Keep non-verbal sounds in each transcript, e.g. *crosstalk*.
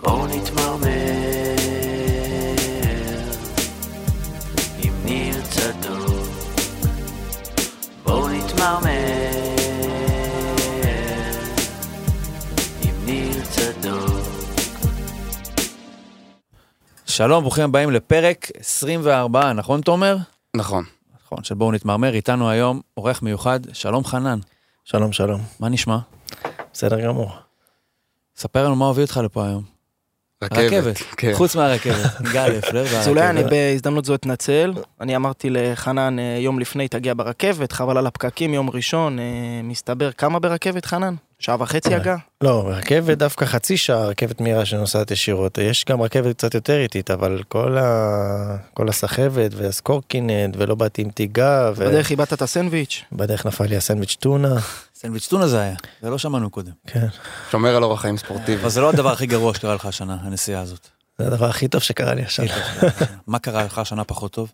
בואו נתמרמר עם ניר צדוק. בואו נתמרמר עם ניר צדוק. שלום, ברוכים הבאים לפרק 24, נכון תומר? נכון. נכון, של בואו נתמרמר, איתנו היום אורח מיוחד, שלום חנן, שלום שלום, מה נשמע? בסדר גמור. ספר לנו מה הוביל אותך לפה היום. רכבת, כן. חוץ מהרכבת, *laughs* גל לפלר אז אולי אני והרכבת. בהזדמנות זו אתנצל. אני אמרתי לחנן אה, יום לפני תגיע ברכבת, חבל על הפקקים יום ראשון, אה, מסתבר כמה ברכבת חנן? שעה וחצי הגעה? לא, רכבת דווקא חצי שעה, רכבת מהירה שנוסעת ישירות. יש גם רכבת קצת יותר איטית, אבל כל, ה... כל הסחבת והסקורקינט, ולא באתי עם תיגה, בדרך איבדת את הסנדוויץ'. ובדרך נפל לי הסנדוויץ' טונה. סנדוויץ' טונה זה היה, זה לא שמענו קודם. כן, שומר על אורח חיים ספורטיבי. אבל זה לא הדבר הכי גרוע שקרה לך השנה, הנסיעה הזאת. זה הדבר הכי טוב שקרה לי עכשיו. מה קרה לך השנה פחות טוב?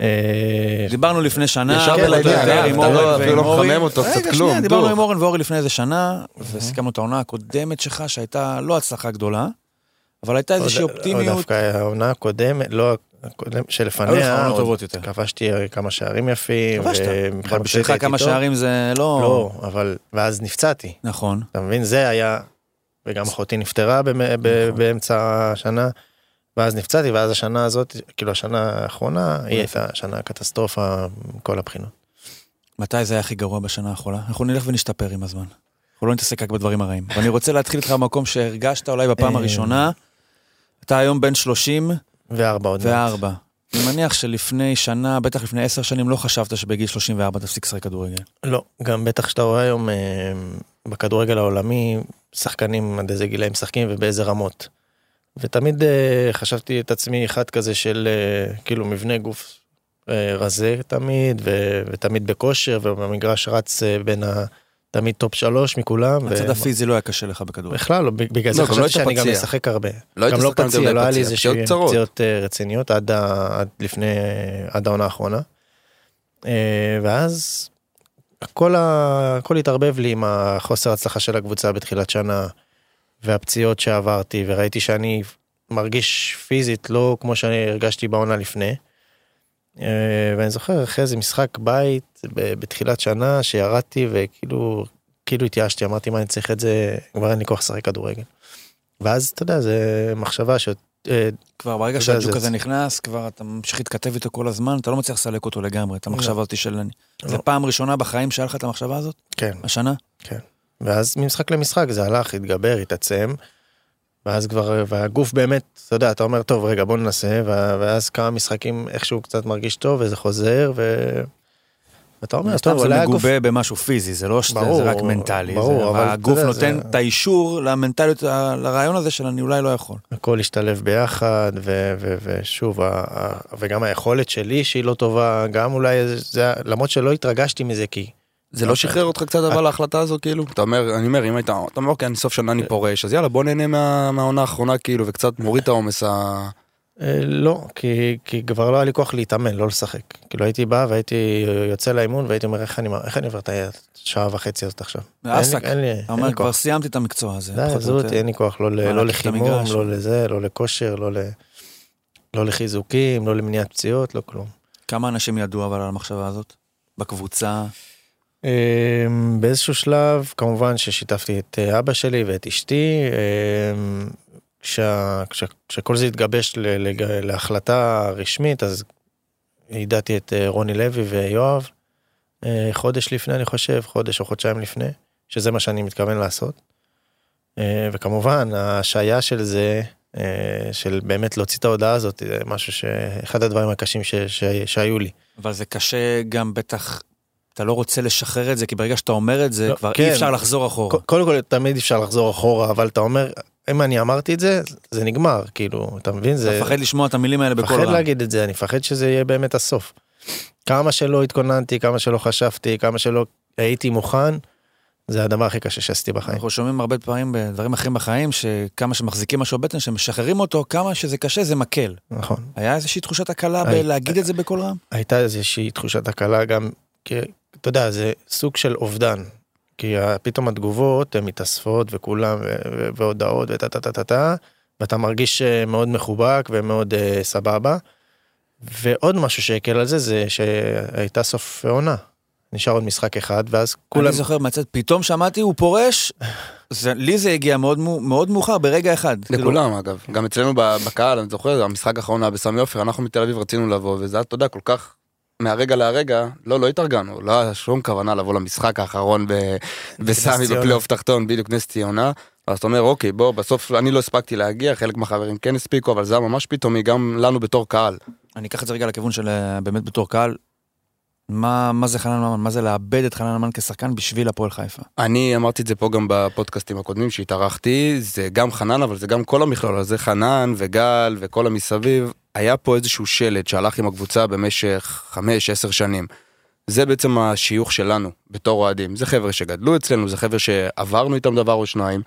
אה, דיברנו לפני שנה, ישר פחות או לעניין, יותר, אה, עם אתה אורן ועם לא אורי. מחמם אותו, קצת רגע, כלום, שנייה, דיברנו. עם אורן ואורי לפני איזה שנה, וסיכמנו את העונה הקודמת שלך, שהייתה לא הצלחה גדולה, אבל הייתה איזושהי אופטימיות. דווקא העונה הקודמת, לא לך שלפניה. כבשתי כמה שערים יפים. כבשת, אבל בשבילך כמה. שערים זה לא... לא, אבל, ואז נפצעתי. נכון. אתה מבין? זה היה, וגם אחותי נפטרה נכון. באמצע השנה, ואז נפצעתי, ואז השנה הזאת, כאילו השנה האחרונה, היא הייתה שנה קטסטרופה מכל הבחינות. מתי זה היה הכי גרוע בשנה האחרונה? אנחנו נלך ונשתפר עם הזמן. אנחנו לא נתעסק רק בדברים הרעים. ואני רוצה להתחיל איתך במקום שהרגשת אולי בפעם אה. הראשונה. אתה היום בן 34. וארבע עוד מעט. אני מניח שלפני שנה, בטח לפני עשר שנים, לא חשבת שבגיל 34 תפסיק לשחק כדורגל. לא, גם בטח שאתה רואה היום אה, בכדורגל העולמי, שחקנים עד איזה גילאים משחקים ובאיזה רמות. ותמיד אה, חשבתי את עצמי אחד כזה של אה, כאילו מבנה גוף אה, רזה תמיד, ו- ותמיד בכושר, ובמגרש רץ אה, בין ה... תמיד טופ שלוש מכולם. הצד הפיזי לא היה קשה לך בכדורגל. בכלל לא, בגלל זה לא, גם לא חשבתי שאני גם. אשחק הרבה. לא גם לא פציע, לא היה לי איזה צרות. פציעות אה, רציניות עד לפני, עד העונה האחרונה. אה, ואז הכל ה- הכל התערבב לי עם החוסר הצלחה של הקבוצה בתחילת שנה, והפציעות שעברתי, וראיתי שאני מרגיש פיזית לא כמו שאני הרגשתי בעונה לפני. אה, ואני זוכר אחרי איזה משחק בית בתחילת שנה שירדתי וכאילו כאילו התייאשתי אמרתי מה אני צריך את זה כבר אין לי כוח לשחק כדורגל. ואז אתה יודע זה מחשבה ש... אה, כבר ברגע שהג'וק זה- הזה נכנס, כבר אתה ממשיך להתכתב איתו כל הזמן, אתה לא מצליח לסלק אותו לגמרי, את המחשבה הזאת של... אני. זה לא. פעם ראשונה בחיים שהיה לך את המחשבה הזאת? כן השנה? ואז ממשחק למשחק זה הלך התגבר התעצם. ואז כבר והגוף באמת אתה יודע אתה אומר טוב רגע בוא ננסה ואז כמה משחקים איכשהו קצת מרגיש טוב וזה חוזר ו... ואתה אומר טוב זה אולי הגוף מגובה במשהו פיזי, זה לא שזה זה רק מנטלי. ברור, זה- אבל הגוף יודע, נותן זה- את האישור למנטליות, לרעיון הזה של אני אולי לא יכול. הכל השתלב ביחד ו- ו- ושוב ה- ה- וגם היכולת שלי שהיא לא טובה גם אולי זה- זה למרות שלא התרגשתי מזה כי זה לא שחרר אותך קצת אבל ההחלטה הזו כאילו? אתה אומר, אני אומר, אם היית, אתה אומר, אוקיי, אני סוף שנה אני פורש, אז יאללה בוא נהנה מה- מהעונה האחרונה כאילו, וקצת מוריד את העומס ה... אה, לא, כי, כי כבר לא היה לי כוח להתאמן, לא לשחק. כאילו הייתי בא והייתי יוצא לאימון והייתי אומר איך אני, איך אני עובר את השעה וחצי הזאת עכשיו. לי, אתה אומר, כבר. סיימתי את המקצוע הזה. אין לי כוח, לא, לא לחימום? לא לזה, לא לכושר, לא, לא לחיזוקים, לא למניעת פציעות, לא כלום. כמה אנשים ידעו אבל על המחשבה הזאת? בקבוצה? אמ, באיזשהו שלב, כמובן ששיתפתי את אה, אבא שלי ואת אשתי, אמ, כשכל זה התגבש להחלטה רשמית, אז יידעתי את אה, רוני לוי ויואב, אה, חודש לפני אני חושב, חודש או חודשיים לפני, שזה מה שאני מתכוון לעשות. וכמובן, ההשעיה של זה, של באמת להוציא את ההודעה הזאת, זה משהו שאחד הדברים הקשים ש, ש, שהיו לי. אבל זה קשה גם בטח, אתה לא רוצה לשחרר את זה, כי ברגע שאתה אומר את זה, לא, כבר כן. אי אפשר לחזור אחורה. קודם כל תמיד אפשר לחזור אחורה אבל אתה אומר אם אני אמרתי את זה זה נגמר כאילו אתה מבין זה אתה מפחד לשמוע את המילים האלה בקול מפחד רם. להגיד את זה אני מפחד שזה יהיה באמת הסוף. כמה שלא התכוננתי כמה שלא חשבתי כמה שלא הייתי מוכן זה הדבר הכי קשה שעשיתי בחיים. אנחנו שומעים הרבה פעמים בדברים אחרים בחיים, שכמה שמחזיקים משהו בבטן, שמשחררים אותו, כמה שזה קשה זה מקל. נכון היה איזושהי תחושת הקלה היי. בלהגיד את זה בקול רם? הייתה איזושהי תחושת הקלה גם כי אתה יודע זה סוג של אובדן. כי פתאום התגובות הן מתאספות וכולם, והודעות וטה טה טה טה טה, ואתה מרגיש אה, מאוד מחובק ומאוד אה, סבבה. ועוד משהו שהקל על זה, זה שהייתה סוף עונה. נשאר עוד משחק אחד, ואז כולם... אני זוכר מהצד, פתאום שמעתי, הוא פורש, זה, לי זה הגיע מאוד, מאוד מאוחר, ברגע אחד. כאילו, לכולם אגב, גם אצלנו בקהל, אני זוכר, המשחק האחרון היה בסמי עופר, אנחנו מתל אביב רצינו לבוא, וזה היה, אתה יודע, כל כך מהרגע להרגע, לא, לא התארגנו, לא היה שום כוונה לבוא למשחק האחרון ב- בסמי. בפלייאוף תחתון, בדיוק נס ציונה. אז אתה אומר, אוקיי, בוא, בסוף אני לא הספקתי להגיע, חלק מהחברים כן הספיקו, אבל זה היה ממש פתאומי, גם לנו בתור קהל. אני אקח את זה רגע לכיוון של אה, באמת בתור קהל. מה, מה זה חנן ממן? מה זה לאבד את חנן ממן כשחקן בשביל הפועל חיפה? אני אמרתי את זה פה גם בפודקאסטים הקודמים שהתארחתי, זה גם חנן, אבל זה גם כל המכלול הזה, חנן וגל וכל המסביב. היה פה איזשהו שלד שהלך עם הקבוצה במשך 5-10 שנים. זה בעצם השיוך שלנו בתור אוהדים. זה חבר'ה שגדלו אצלנו, זה חבר'ה שעברנו איתם דבר או שניים,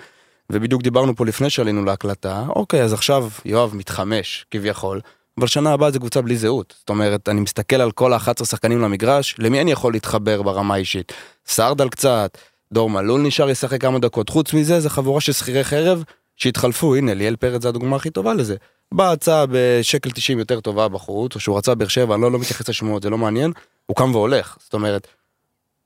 ובדיוק דיברנו פה לפני שעלינו להקלטה, אוקיי, אז עכשיו יואב מתחמש כביכול, אבל שנה הבאה זה קבוצה בלי זהות. זאת אומרת, אני מסתכל על כל ה-11 שחקנים למגרש, למי אני יכול להתחבר ברמה האישית? סרדל קצת, דור מלול נשאר ישחק כמה דקות. חוץ מזה, זה חבורה של שכירי חרב שהתחלפו, הנה, ליאל פרץ זה הדוגמה הכי טובה לזה. באה הצעה בשקל 90 יותר טובה בחוץ, או שהוא רצה באר שבע, אני לא, לא מתייחס לשמועות, זה לא מעניין, הוא קם והולך. זאת אומרת,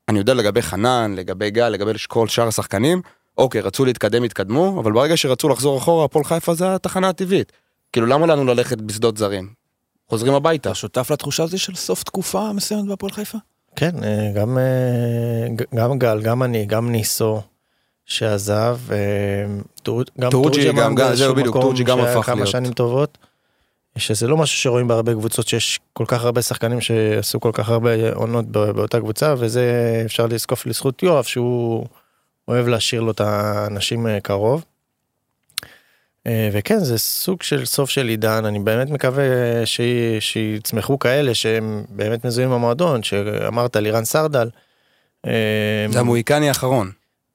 אני יודע לגבי חנן, לגבי גל, לגבי כל שאר השחקנים, אוקיי, רצו להתקדם, התקדמו, אבל ברגע שרצו לחזור אחורה, הפועל חיפה זה התחנה הטבעית. כאילו, למה לנו ללכת בשדות זרים? חוזרים הביתה. אתה שותף לתחושה הזו של סוף תקופה מסוימת בהפועל חיפה? כן, אה, גם, אה, גם גל, גם אני, גם ניסו שעזב, אה, גם טורג'י תורג'מן גם, גם, זהו, בדיוק, טורג'י גם הפך כמה להיות. שנים טובות. שזה לא משהו שרואים בהרבה קבוצות שיש כל כך הרבה שחקנים שעשו כל כך הרבה עונות בא- באותה קבוצה וזה אפשר לזקוף לזכות יואב שהוא אוהב להשאיר לו את האנשים אה, קרוב. אה, וכן זה סוג של סוף של עידן אני באמת מקווה ש- שיצמחו כאלה שהם באמת מזוהים עם המועדון שאמרת לירן סרדל. זה המוהיקני האחרון.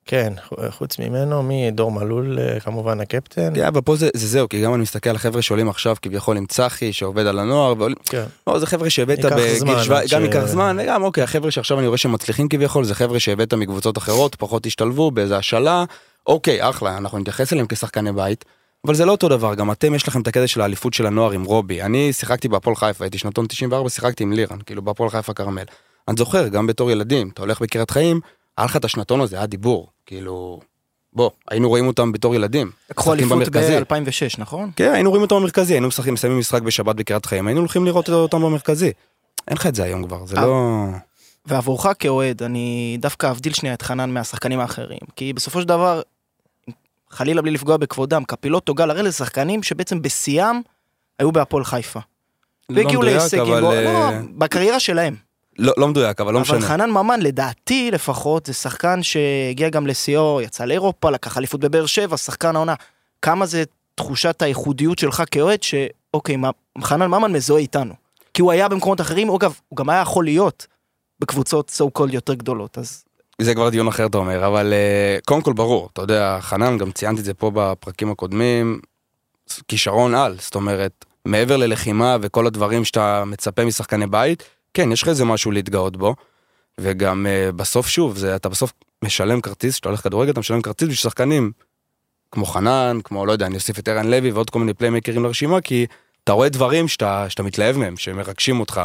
כן חוץ ממנו מי דור מלול אה, כמובן הקפטן. כן, אבל פה זה, זה זהו, כי גם אני מסתכל על חבר'ה שעולים עכשיו כביכול עם צחי, שעובד על הנוער, ועולים, כן. לא, זה חבר'ה שהבאת בגיל שבע, עד גם ש- ייקח זמן, גם אוקיי, החבר'ה שעכשיו אני רואה שהם מצליחים כביכול, זה חבר'ה שהבאת מקבוצות אחרות, פחות השתלבו באיזה השאלה, אוקיי, אחלה, אנחנו נתייחס אליהם כשחקני בית, אבל זה לא אותו דבר, גם אתם יש לכם את הקטע של האליפות של הנוער עם רובי, אני שיחקתי בהפועל חיפה, הייתי שנתון 94, שיחקתי עם לירן, כאילו בהפועל חיפה כרמל. אני זוכר, גם בתור ילדים, אתה הולך בקריית חיים, היה לך את השנתון הזה, היה דיבור, כאילו, בוא, היינו רואים אותם בתור ילדים. לקחו אליפות במרכזי. ב-2006, נכון? כן, היינו רואים אותם במרכזי, היינו משחקים, מסיימים משחק בשבת בקריית חיים, היינו הולכים לראות אותם במרכזי. אין לך את זה היום כבר, זה אה. לא... ועבורך כאוהד, אני דווקא אבדיל שנייה את חנן מהשחקנים האחרים. כי בסופו של דבר, חלילה בלי לפגוע בכבודם, קפילוטו, גל, הרי אלה שחקנים שבעצם בשיאם היו בהפועל חיפה. והגיעו מדויק, להישגים, אה, לא, בקריירה שלהם. לא, לא מדויק, אבל לא אבל משנה. חנן ממן, לדעתי לפחות, זה שחקן שהגיע גם לשיאו, יצא לאירופה, לקח אליפות בבאר שבע, שחקן העונה. כמה זה תחושת הייחודיות שלך כאוהד, שאוקיי, חנן ממן מזוהה איתנו. כי הוא היה במקומות אחרים, אגב, הוא גם היה יכול להיות בקבוצות so called יותר גדולות, אז זה כבר דיון אחר אתה אומר, אבל אה, קודם כל ברור, אתה יודע, חנן, גם ציינתי את זה פה בפרקים הקודמים, כישרון על, זאת אומרת, מעבר ללחימה וכל הדברים שאתה מצפה משחקני בית, כן, יש לך איזה משהו להתגאות בו, וגם אה, בסוף שוב, זה, אתה בסוף משלם כרטיס, כשאתה הולך כדורגל אתה משלם כרטיס בשביל שחקנים כמו חנן, כמו לא יודע, אני אוסיף את ערן לוי ועוד כל מיני פליימקרים לרשימה, כי אתה רואה דברים שאתה, שאתה מתלהב מהם, שמרגשים אותך,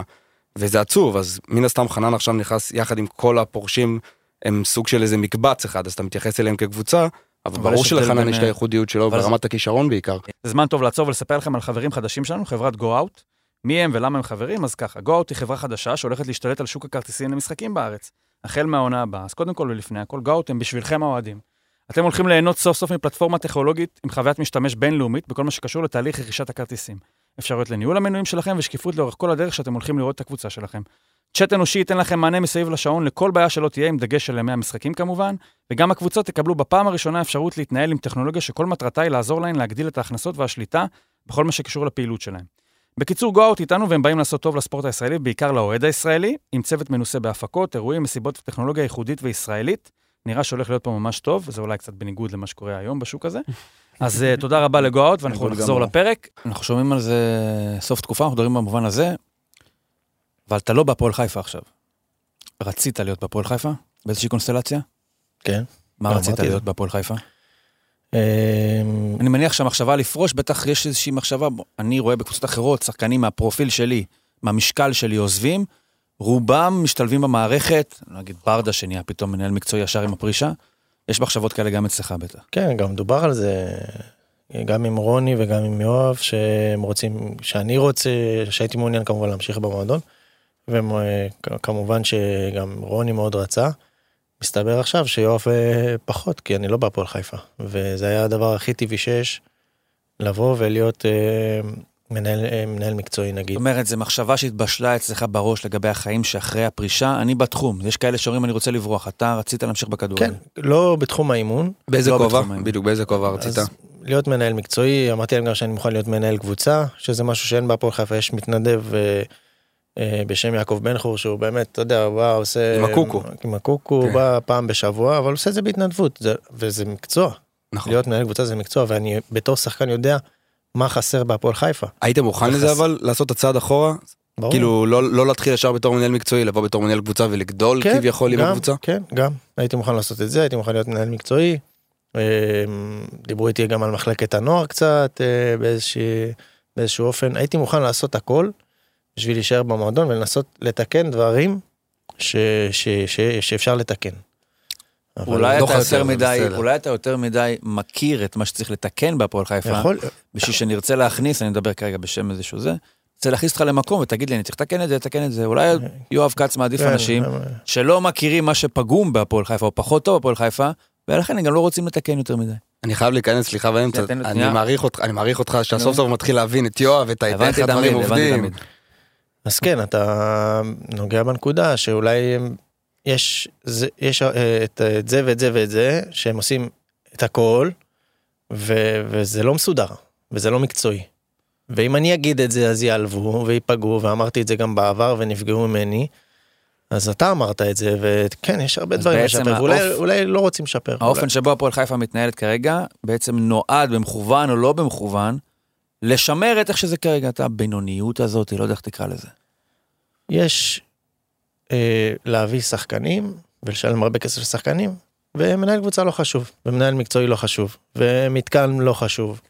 וזה עצוב, אז מן הסתם חנן עכשיו נכנס יחד עם כל הפורשים הם סוג של איזה מקבץ אחד, אז אתה מתייחס אליהם כקבוצה, אבל ברור שלחנן יש את אה, הייחודיות שלו ברמת הכישרון בעיקר. זה זמן טוב לעצור ולספר לכם על חברים חדשים שלנו, חברת GoOut. מי הם ולמה הם חברים? אז ככה, GoOut היא חברה חדשה שהולכת להשתלט על שוק הכרטיסים למשחקים בארץ. החל מהעונה הבאה. אז קודם כל ולפני הכל, GoOut הם בשבילכם האוהדים. אתם הולכים ליהנות סוף סוף מפלטפורמה טכנולוגית עם חוויית משתמש בינלאומית בכל מה שקשור לתהליך רכישת הכרטיסים. אפשרויות לניהול המנויים שלכם ושקיפות לאורך כל הדרך שאתם הולכים לראות את הקבוצה שלכם. צ'אט אנושי ייתן לכם מענה מסביב לשעון לכל בעיה שלא תהיה, עם דגש של ימי המשחקים כמובן, וגם הקבוצות תקבלו בפעם הראשונה אפשרות להתנהל עם טכנולוגיה שכל מטרתה היא לעזור להן להגדיל את ההכנסות והשליטה בכל מה שקשור לפעילות שלהם. בקיצור, גו-אוט איתנו והם באים לעשות טוב לספורט הישראלי, בעיקר לאוהד הישראלי, עם צוות מנוסה בהפקות, אירועים, מסיבות וטכנולוגיה ייחודית וישראלית. נראה שהולך להיות פה ממש טוב, וזה אולי קצת בניגוד למה שקורה היום בשוק הזה. *laughs* אז uh, תודה רבה לגו-אוט, ואנחנו נחזור. לפרק. אנחנו שומעים על זה סוף תקופה, אנחנו מדברים במובן הזה, אבל אתה לא בהפועל חיפה עכשיו. רצית להיות בהפועל חיפה? באיזושהי קונסטלציה? כן. מה לא, רצית להיות בהפועל חיפה? אמ, אני מניח שהמחשבה לפרוש, בטח יש איזושהי מחשבה, אני רואה בקבוצות אחרות, שחקנים מהפרופיל שלי, מהמשקל שלי עוזבים, רובם משתלבים במערכת, נגיד ברדה שנהיה פתאום מנהל מקצועי ישר עם הפרישה, יש מחשבות כאלה גם אצלך בטח. כן, גם דובר על זה, גם עם רוני וגם עם יואב, שהם רוצים, שאני רוצה, שהייתי מעוניין כמובן להמשיך במועדון, וכמובן שגם רוני מאוד רצה. מסתבר עכשיו שיואב אה, פחות, כי אני לא בהפועל חיפה, וזה היה הדבר הכי טבעי שיש, לבוא ולהיות אה, מנהל, אה, מנהל מקצועי נגיד. זאת אומרת, זו מחשבה שהתבשלה אצלך בראש לגבי החיים שאחרי הפרישה, אני בתחום. יש כאלה שאומרים, אני רוצה לברוח, אתה רצית להמשיך בכדורגל. כן, לא בתחום האימון, באיזה לא כובע? בדיוק, באיזה כובע רצית? אז להיות מנהל מקצועי, אמרתי להם גם שאני מוכן להיות מנהל קבוצה, שזה משהו שאין בהפועל חיפה, יש מתנדב אה, בשם יעקב בן חור, שהוא באמת, אתה יודע, הוא בא, עושה... עם הקוקו. עם הקוקו, כן. בא פעם בשבוע, אבל עושה את זה בהתנדבות, זה, וזה מקצוע. נכון. להיות מנהל קבוצה זה מקצוע, ואני בתור שחקן יודע מה חסר בהפועל חיפה. היית מוכן לזה יחס- אבל לעשות את הצעד אחורה? ברור. כאילו לא לא להתחיל ישר בתור מנהל מקצועי, לבוא בתור מנהל קבוצה ולגדול כן, כביכול עם גם, הקבוצה? כן, גם. הייתי מוכן לעשות את זה, הייתי מוכן להיות מנהל מקצועי. אה, דיברו איתי גם על מחלקת הנוער קצת, אה, באיזושהי- באיזשהו אופן. הייתי מוכן לעשות הכל בשביל להישאר במועדון ולנסות לתקן דברים ש, ש, ש, שאפשר לתקן. אולי לא אתה חסר, יותר מדי, בסדר. אולי אתה יותר מדי מכיר את מה שצריך לתקן בהפועל חיפה, יכול, בשביל שנרצה להכניס, אני מדבר כרגע בשם איזשהו זה, רוצה להכניס אותך למקום ותגיד לי, אני צריך לתקן את זה, לתקן את זה. אולי יואב כץ מעדיף כן, אנשים שלא מכירים מה שפגום בהפועל חיפה, או פחות טוב בהפועל חיפה, ולכן הם גם לא רוצים לתקן יותר מדי. אני חייב להיכנס, סליחה באמצע, אני. מעריך אותך, אני מעריך אותך שסוף סוף מתחיל להבין את יואב, את איך הבנתי הדברים תמיד, הבנתי עובדים. אז כן, אתה נוגע בנקודה שאולי יש, זה, יש אה, את, את זה ואת זה ואת זה, שהם עושים את הכל, ו, וזה לא מסודר, וזה לא מקצועי. ואם אני אגיד את זה אז יעלבו וייפגעו, ואמרתי את זה גם בעבר ונפגעו ממני, אז אתה אמרת את זה, וכן, יש הרבה דברים לשפר, ואולי האופ- אולי לא רוצים לשפר. האופן אולי- שבו הפועל חיפה מתנהלת כרגע, בעצם נועד במכוון או לא במכוון, לשמר את איך שזה כרגע, את הבינוניות הזאת, לא יודע איך תקרא לזה. יש אה, להביא שחקנים ולשלם הרבה כסף לשחקנים, ומנהל קבוצה לא חשוב, ומנהל מקצועי לא חשוב, ומתקן לא חשוב,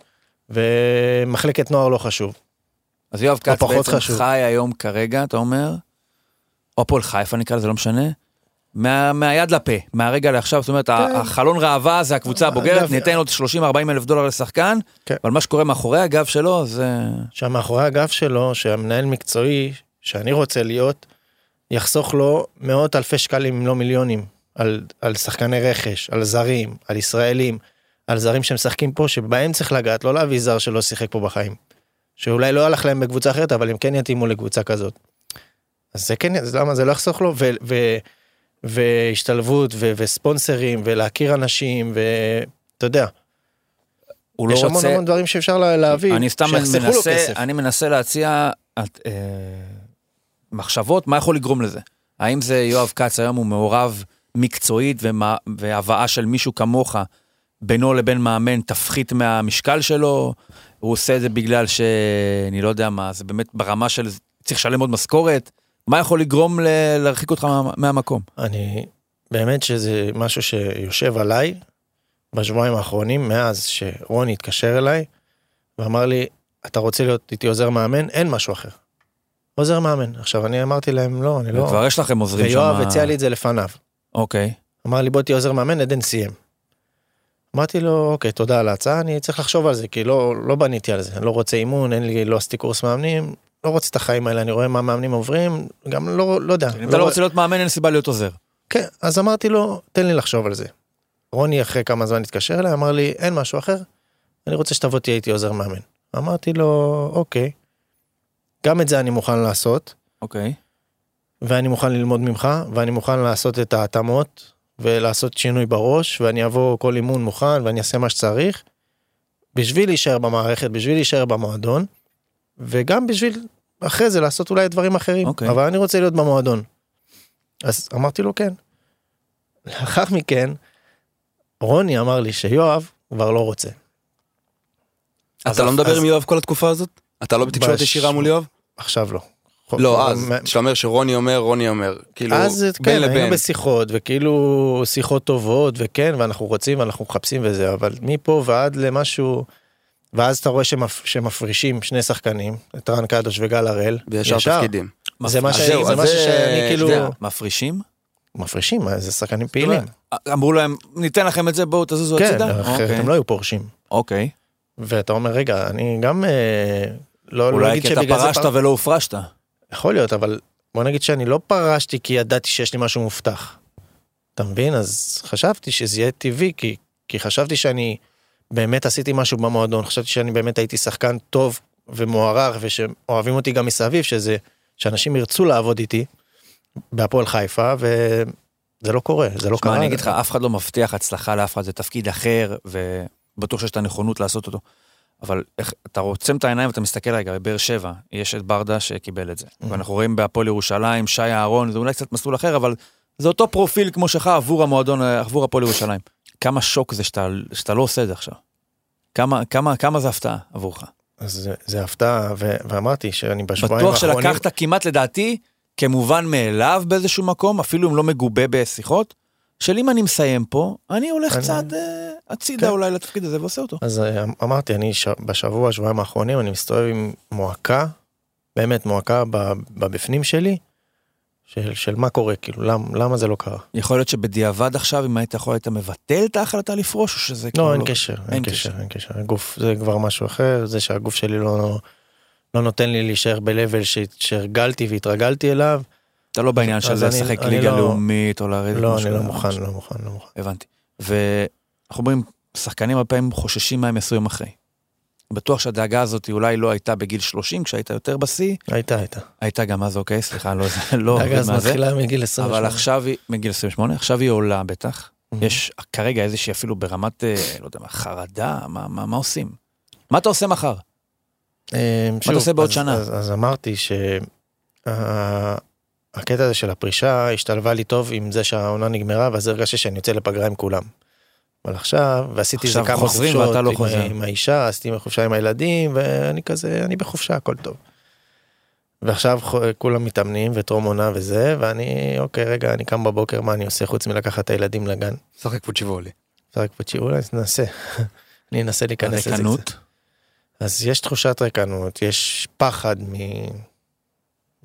ומחלקת נוער לא חשוב. אז יואב כץ בעצם חשוב. חי היום כרגע, אתה אומר, או הפועל חיפה נקרא לזה, לא משנה, מה, מהיד לפה, מהרגע לעכשיו, זאת אומרת, כן. החלון ראווה זה הקבוצה הבוגרת, אגב, ניתן עוד 30-40 אלף דולר לשחקן, כן. אבל מה שקורה מאחורי הגב שלו זה... שמאחורי הגב שלו, שהמנהל מקצועי, שאני רוצה להיות, יחסוך לו מאות אלפי שקלים, אם לא מיליונים, על, על שחקני רכש, על זרים, על ישראלים, על זרים שמשחקים פה, שבהם צריך לגעת, לא להביא זר שלא שיחק פה בחיים. שאולי לא הלך להם בקבוצה אחרת, אבל הם כן יתאימו לקבוצה כזאת. אז זה כן, אז למה זה לא יחסוך לו? ו, ו, והשתלבות, ו, וספונסרים, ולהכיר אנשים, ואתה יודע, הוא לא יש המון רוצה... המון דברים שאפשר לה- להביא, אני סתם שיחסכו לו מנסה, כסף. אני מנסה להציע אה, מחשבות, מה יכול לגרום לזה? האם זה יואב כץ היום הוא מעורב מקצועית ומה- והבאה של מישהו כמוך בינו לבין מאמן תפחית מהמשקל שלו? הוא עושה את זה בגלל שאני לא יודע מה, זה באמת ברמה של צריך לשלם עוד משכורת? מה יכול לגרום ל- להרחיק אותך מה, מהמקום? אני, באמת שזה משהו שיושב עליי בשבועיים האחרונים, מאז שרוני התקשר אליי ואמר לי, אתה רוצה להיות איתי עוזר מאמן? אין משהו אחר. עוזר מאמן. עכשיו, אני אמרתי להם, לא, אני לא... כבר יש לכם עוזרים שם. ויואב הציע לי את זה לפניו. אוקיי. אמר לי, בוא תהיה עוזר מאמן, עדן סיים. אמרתי לו, אוקיי, תודה על ההצעה, אני צריך לחשוב על זה, כי לא, לא בניתי על זה, אני לא רוצה אימון, אין לי, לא עשיתי קורס מאמנים, לא רוצה את החיים האלה, אני רואה מה מאמנים עוברים, גם לא, לא יודע. אם אתה לא רוצה להיות מאמן, אין סיבה להיות עוזר. כן, אז אמרתי לו, תן לי לחשוב על זה. רוני אחרי כמה זמן התקשר אליי, אמר לי, אין משהו אחר, אני רוצה שתבוא תהיה איתי עוזר מאמן. אמרתי לו, אוקיי, גם את זה אני מוכן לעשות, אוקיי. ואני מוכן ללמוד ממך, ואני מוכן לעשות את ההתאמות, ולעשות שינוי בראש, ואני אבוא כל אימון מוכן, ואני אעשה מה שצריך, בשביל להישאר במערכת, בשביל להישאר במועדון, וגם בשביל אחרי זה לעשות אולי דברים אחרים. אוקיי. אבל אני רוצה להיות במועדון. אז אמרתי לו כן. לאחר מכן, רוני אמר לי שיואב כבר לא רוצה. אז- אתה לא מדבר אז- עם יואב כל התקופה הזאת? אתה לא בתקשורת בש- ישירה מול יואב? עכשיו לא. לא, אז, כשאתה אומר שרוני אומר, רוני אומר. כאילו, אז בין כן, לבין. היינו בשיחות, וכאילו שיחות טובות, וכן, ואנחנו רוצים, ואנחנו מחפשים וזה, אבל מפה ועד למשהו, ואז אתה רואה שמפ, שמפרישים שני שחקנים, את רן קדוש וגל הראל. וישר תפקידים. זה מה אז ש- זהו, זה משהו שאני כאילו- מפרישים? מפרישים, מה, זה שחקנים פעילים. אמרו להם, ניתן לכם את זה, בואו תזוזו כן, הצידה? אחרת אוקיי. הם לא היו פורשים. אוקיי. ואתה אומר, רגע, אני גם, אה, לא לא אולי כי אתה פרשת פר- ולא הופרשת. יכול להיות, אבל בוא נגיד שאני לא פרשתי כי ידעתי שיש לי משהו מובטח. אתה מבין? אז חשבתי שזה יהיה טבעי, כי, כי חשבתי שאני באמת עשיתי משהו במועדון, חשבתי שאני באמת הייתי שחקן טוב ומוערך, ושאוהבים אותי גם מסביב, שזה, שאנשים ירצו לעבוד איתי בהפועל חיפה, וזה לא קורה, זה לא קרה. אני אגיד לך, אף אחד לא מבטיח הצלחה לאף אחד, זה תפקיד אחר, ובטוח שיש את הנכונות לעשות אותו. אבל איך, אתה עוצם את העיניים ואתה מסתכל רגע, בבאר שבע, יש את ברדה שקיבל את זה. ואנחנו רואים בהפועל ירושלים, שי אהרון, זה אולי קצת מסלול אחר, אבל זה אותו פרופיל כמו שלך עבור המועדון, עבור הפועל ירושלים. כמה שוק זה שאתה, שאתה לא עושה את זה עכשיו. כמה, כמה, כמה זה הפתעה עבורך. אז זה, זה הפתעה, ו- ואמרתי שאני בשבועיים בטוח האחרונים... שלקחת כמעט לדעתי כמובן מאליו באיזשהו מקום, אפילו אם לא מגובה בשיחות, של אם אני מסיים פה, אני הולך אני- קצת אה, הצידה כן. אולי לתפקיד הזה ועושה אותו. אז אה, אמרתי, אני ש... בשבוע, שבועיים האחרונים, אני מסתובב עם מועקה, באמת מועקה בבפנים שלי, של, של מה קורה, כאילו, למ, למה זה לא קרה? יכול להיות שבדיעבד עכשיו, אם היית יכול, היית מבטל את ההחלטה לפרוש, או שזה כבר לא, אין קשר, אין קשר. אין קשר. הגוף זה כבר משהו אחר, זה שהגוף שלי לא, לא נותן לי להישאר ב-level שהרגלתי והתרגלתי אליו. אתה לא בעניין של לשחק ליגה לא- לאומית, או לרדת. לא, אני לא מוכן. לא מוכן, לא מוכן. הבנתי. ואנחנו אומרים, שחקנים הרבה פעמים חוששים מה הם יעשו יום אחרי. בטוח שהדאגה הזאת אולי לא הייתה בגיל 30, כשהיית יותר בשיא, הייתה, הייתה. הייתה גם אז, אוקיי, סליחה, לא, לא, דאגה אז. מתחילה מגיל 20. אבל עכשיו היא, מגיל 28, עכשיו היא עולה בטח. יש כרגע איזושהי אפילו ברמת, אה, לא יודע מה, חרדה, מה, מה, מה עושים? מה אתה עושה מחר? מה אתה עושה בעוד שנה? אה, אז, אז אמרתי שהקטע הזה של הפרישה השתלבה לי טוב עם זה שהעונה נגמרה, ואז הרגשתי שאני יוצא לפגרה עם כולם. אבל עכשיו, ועשיתי איזה כמה חוזרים חופשות ואתה לא עם, חוזר. עם האישה, עשיתי חופשה עם הילדים, ואני כזה, אני בחופשה, הכל טוב. ועכשיו כולם מתאמנים וטרום עונה וזה, ואני, אוקיי, רגע, אני קם בבוקר, מה אני עושה חוץ מלקחת את הילדים לגן? שחק פוצ'יבולי. רק פצ'י, אולי ננסה. *laughs* אני אנסה להיכנס לזה. ריקנות? אז יש תחושת ריקנות, יש פחד מ...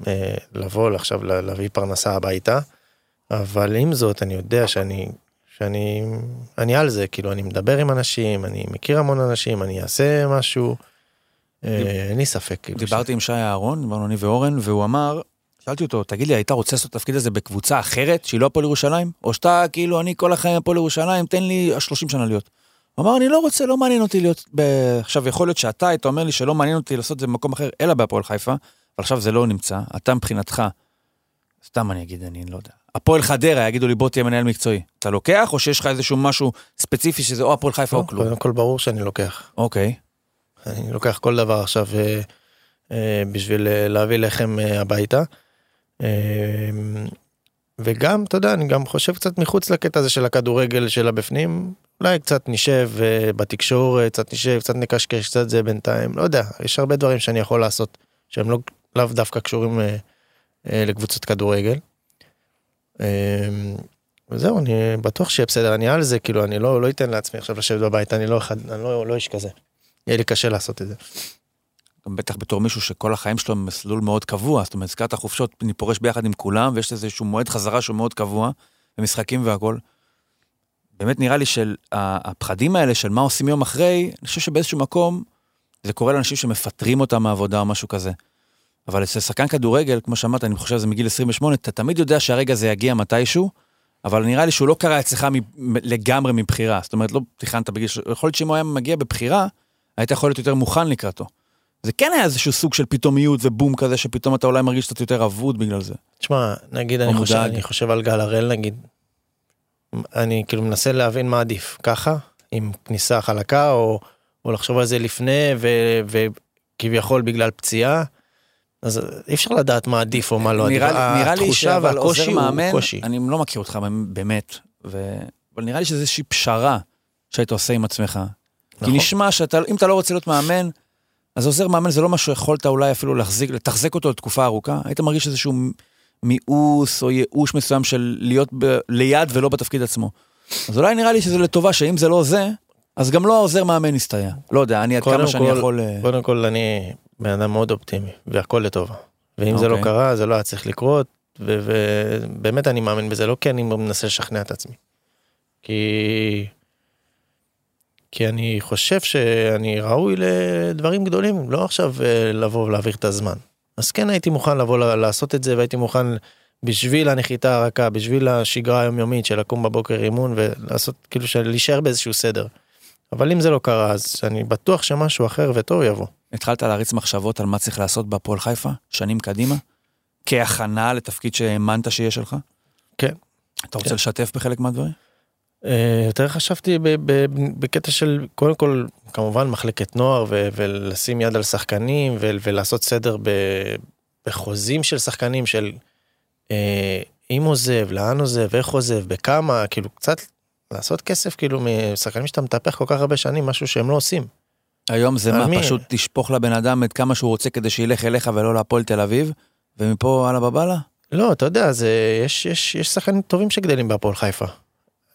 אה, לבוא עכשיו לה- להביא פרנסה הביתה, אבל עם זאת אני יודע שאני, שאני אני על זה, כאילו אני מדבר עם אנשים, אני מכיר המון אנשים, אני אעשה משהו, אה, אין לי ספק. כאילו, דיברתי עם שי אהרון, דיברנו אני ואורן, והוא אמר, שאלתי אותו, תגיד לי, היית רוצה לעשות את התפקיד הזה בקבוצה אחרת, שהיא לא הפועל ירושלים? או שאתה, כאילו, אני כל החיים הפועל ירושלים, תן לי 30 שנה להיות. הוא אמר, אני לא רוצה, לא מעניין אותי להיות ב... עכשיו, יכול להיות שאתה היית אומר לי שלא מעניין אותי לעשות את זה במקום אחר, אלא בהפועל חיפה, אבל עכשיו זה לא נמצא, אתה מבחינתך, סתם אני אגיד, אני לא יודע. הפועל חדרה יגידו לי, בוא תהיה מנהל מקצועי. אתה לוקח, או שיש לך איזשהו משהו ספציפי שזה או הפועל חיפה או לא, כלום? קודם כל ברור שאני לוקח. אוקיי. אני לוקח כל דבר עכשיו אה, אה, בשביל אה, להביא לחם אה, הביתה. אה, וגם, אתה יודע, אני גם חושב קצת מחוץ לקטע הזה של הכדורגל של הבפנים, אולי קצת נשב אה, בתקשורת, קצת נשב, קצת נקשקש, קצת זה בינתיים, לא יודע, יש הרבה דברים שאני יכול לעשות שהם לא, לאו דווקא קשורים אה, אה, לקבוצות כדורגל. אה, וזהו, אני בטוח שיהיה בסדר, אני על זה, כאילו, אני לא, לא אתן לעצמי עכשיו לשבת בבית, אני לא אחד, אני לא, לא איש כזה. יהיה לי קשה לעשות את זה. גם בטח בתור מישהו שכל החיים שלו מסלול מאוד קבוע, זאת אומרת, הזכרת חופשות, אני פורש ביחד עם כולם, ויש איזשהו מועד חזרה שהוא מאוד קבוע, ומשחקים והכל. באמת נראה לי שהפחדים האלה של מה עושים יום אחרי, אני חושב שבאיזשהו מקום, זה קורה לאנשים שמפטרים אותם מהעבודה או משהו כזה. אבל אצל שחקן כדורגל, כמו שאמרת, אני חושב שזה מגיל 28, אתה תמיד יודע שהרגע הזה יגיע מתישהו, אבל נראה לי שהוא לא קרה אצלך מ- לגמרי מבחירה. זאת אומרת, לא תכננת בגיל... ש- יכול להיות שאם הוא היה מגיע בבחירה, היית יכול להיות יותר מוכן לקראתו. זה כן היה איזשהו סוג של פתאומיות ובום כזה, שפתאום אתה אולי מרגיש קצת יותר אבוד בגלל זה. תשמע, נגיד אני חושב. אני חושב על גל הראל נגיד, אני כאילו מנסה להבין מה עדיף, ככה, עם כניסה חלקה, או, או לחשוב על זה לפני, ו- וכביכול בגלל פציעה, אז אי אפשר לדעת מה עדיף או מה לא עדיף. נראה, לי- התחושה והקושי הוא מאמן, קושי. אני לא מכיר אותך באמת, ו... אבל נראה לי שזה איזושהי פשרה שהיית עושה עם עצמך. כי נכון. נשמע שאתה, אם אתה לא רוצה להיות מאמן, אז עוזר מאמן זה לא משהו שיכולת אולי אפילו להחזיק, לתחזק אותו לתקופה ארוכה? היית מרגיש איזשהו מיאוס או ייאוש מסוים של להיות ב- ליד ולא בתפקיד עצמו. אז אולי נראה לי שזה לטובה, שאם זה לא זה, אז גם לא העוזר מאמן יסתייע. לא יודע, אני עד כמה שאני כל- יכול... אה, קודם כל אני בן אדם מאוד אופטימי והכל לטובה. ואם זה לא אוקיי. קרה זה לא היה צריך לקרות ובאמת אני מאמין בזה לא כי אני מנסה לשכנע את עצמי. כי כי אני חושב שאני ראוי לדברים גדולים לא עכשיו אה, לבוא ולהעביר את הזמן. אז כן הייתי מוכן לבוא לעשות את זה והייתי מוכן בשביל הנחיתה הרכה בשביל השגרה היומיומית של לקום בבוקר אימון ולעשות כאילו להישאר באיזשהו סדר. אבל אם זה לא קרה אז אני בטוח שמשהו אחר וטוב יבוא. התחלת להריץ מחשבות על מה צריך לעשות בהפועל חיפה, שנים קדימה? כהכנה לתפקיד שהאמנת שיהיה שלך? כן. אתה רוצה כן. לשתף בחלק מהדברים? אה, יותר חשבתי בקטע של קודם כל כמובן מחלקת נוער ולשים יד על שחקנים ולעשות סדר בחוזים של שחקנים של אה, אם עוזב לאן עוזב איך עוזב בכמה כאילו קצת לעשות כסף כאילו משחקנים שאתה מטפח כל כך הרבה שנים משהו שהם לא עושים. היום זה מה, מי? פשוט תשפוך לבן אדם את כמה שהוא רוצה כדי שילך אליך ולא להפועל תל אביב, ומפה הלאה בבאללה? לא אתה יודע זה יש יש יש שחקנים טובים שגדלים בהפועל חיפה.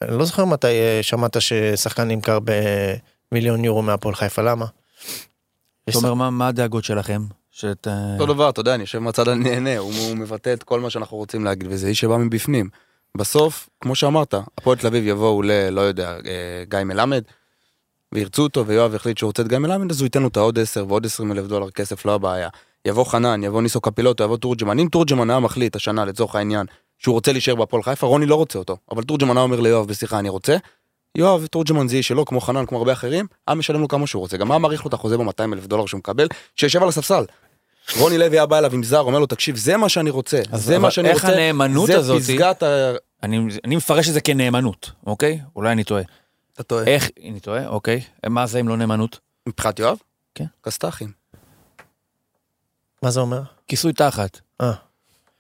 אני לא זוכר מתי אה, שמעת ששחקן נמכר במיליון יורו מהפועל חיפה למה. אתה אומר, מה- מה הדאגות שלכם? שאת... אה, אותו דבר, אתה יודע, אני יושב מהצד אני נהנה, הוא, הוא מבטא את כל מה שאנחנו רוצים להגיד, וזה איש שבא מבפנים. בסוף, כמו שאמרת, הפועל תל אביב יבואו ל... לא יודע, אה, גיא מלמד, וירצו אותו, ויואב החליט שהוא רוצה את גיא מלמד, אז הוא ייתן לו את העוד 10 ועוד 20 אלף דולר כסף, לא הבעיה. יבוא חנן, יבוא ניסו קפילוטו, יבוא תורג'מן. אם תורג'מן היה מחליט השנה, לצורך העניין, שהוא רוצה להישאר בהפועל חיפה, רוני לא רוצה אותו. אבל תורג'מן היה אומר ליואב בשיחה, אני רוצה. יואב, תורג'מן זה איש שלו, כמו חנן, כמו הרבה אחרים, היה משלם לו כמה שהוא רוצה. גם היה מעריך לו את החוזה ב-200 אלף דולר שהוא מקבל, שישב על הספסל. רוני לוי היה בא אליו עם זר, אומר לו, תקשיב, זה מה שאני רוצה, זה מה שאני רוצה, זה פסגת ה... אני, אני מפרש את זה כנאמנות, אוקיי? אולי אני טועה. אתה טועה. איך, אני טועה, אוקיי. מה זה אם לא נאמנות? מבחינת יואב? כן. כסת"חים. מה זה אומר? כיסוי תחת. אה.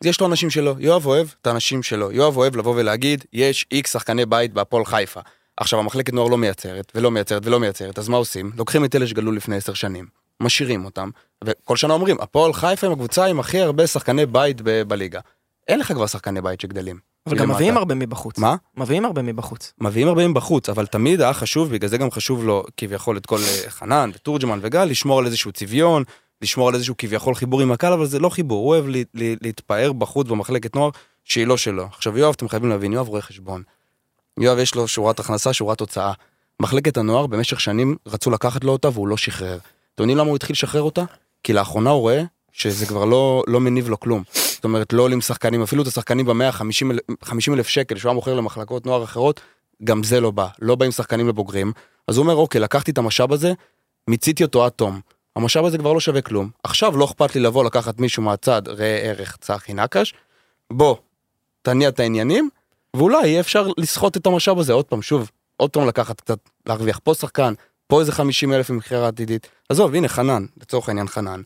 יש לו אנשים שלו, יואב אוהב את האנשים שלו, יואב אוהב לבוא ולהגיד, יש איקס שחקני בית בהפועל חיפה. עכשיו המחלקת נוער לא מייצרת, ולא מייצרת, ולא מייצרת, אז מה עושים? לוקחים את אלה שגדלו לפני עשר שנים, משאירים אותם, וכל שנה אומרים, הפועל חיפה הם הקבוצה עם הכי הרבה שחקני בית ב- בליגה. אין לך כבר שחקני בית שגדלים. אבל גם מלמטה. מביאים הרבה מבחוץ. מה? מביאים הרבה מבחוץ. מביאים הרבה מבחוץ, אבל תמיד היה חשוב, בגלל זה גם חשוב לו כביכול את כל אה, חנן ותורג'מן וגל, לשמור על איזשהו צביון, לשמור על איזשהו כביכול חיבור עם הקהל, אבל זה לא חיבור, הוא אוהב לה, לה, להתפאר בחוץ במחלקת נוער שהיא לא שלו. עכשיו יואב, אתם חייבים להבין, יואב רואה חשבון. יואב יש לו שורת הכנסה, שורת הוצאה. מחלקת הנוער במשך שנים רצו לקחת לו אותה והוא לא שחרר. אתם יודעים למה הוא התחיל לשחרר אותה? כי לאחרונה הוא רואה שזה כבר לא, לא מניב לו כלום. זאת אומרת, לא עולים שחקנים, אפילו את השחקנים ב-150 אלף שקל שהוא היה מוכר למחלקות נוער אחרות, גם זה לא בא. לא באים שחקנים לבוגרים. אז הוא אומר, אוקיי, לקחתי את המשאב הזה, מיציתי אותו עד תום. המשאב הזה כבר לא שווה כלום. עכשיו לא אכפת לי לבוא לקחת מישהו מהצד, ראה ערך צחי נקש, בוא, תניע את העניינים, ואולי יהיה אפשר לסחוט את המשאב הזה עוד פעם, שוב, עוד פעם לקחת קצת, להרוויח פה שחקן, פה איזה 50 אלף ממכירה עתידית. עזוב, הנה חנן, לצורך העניין חנן.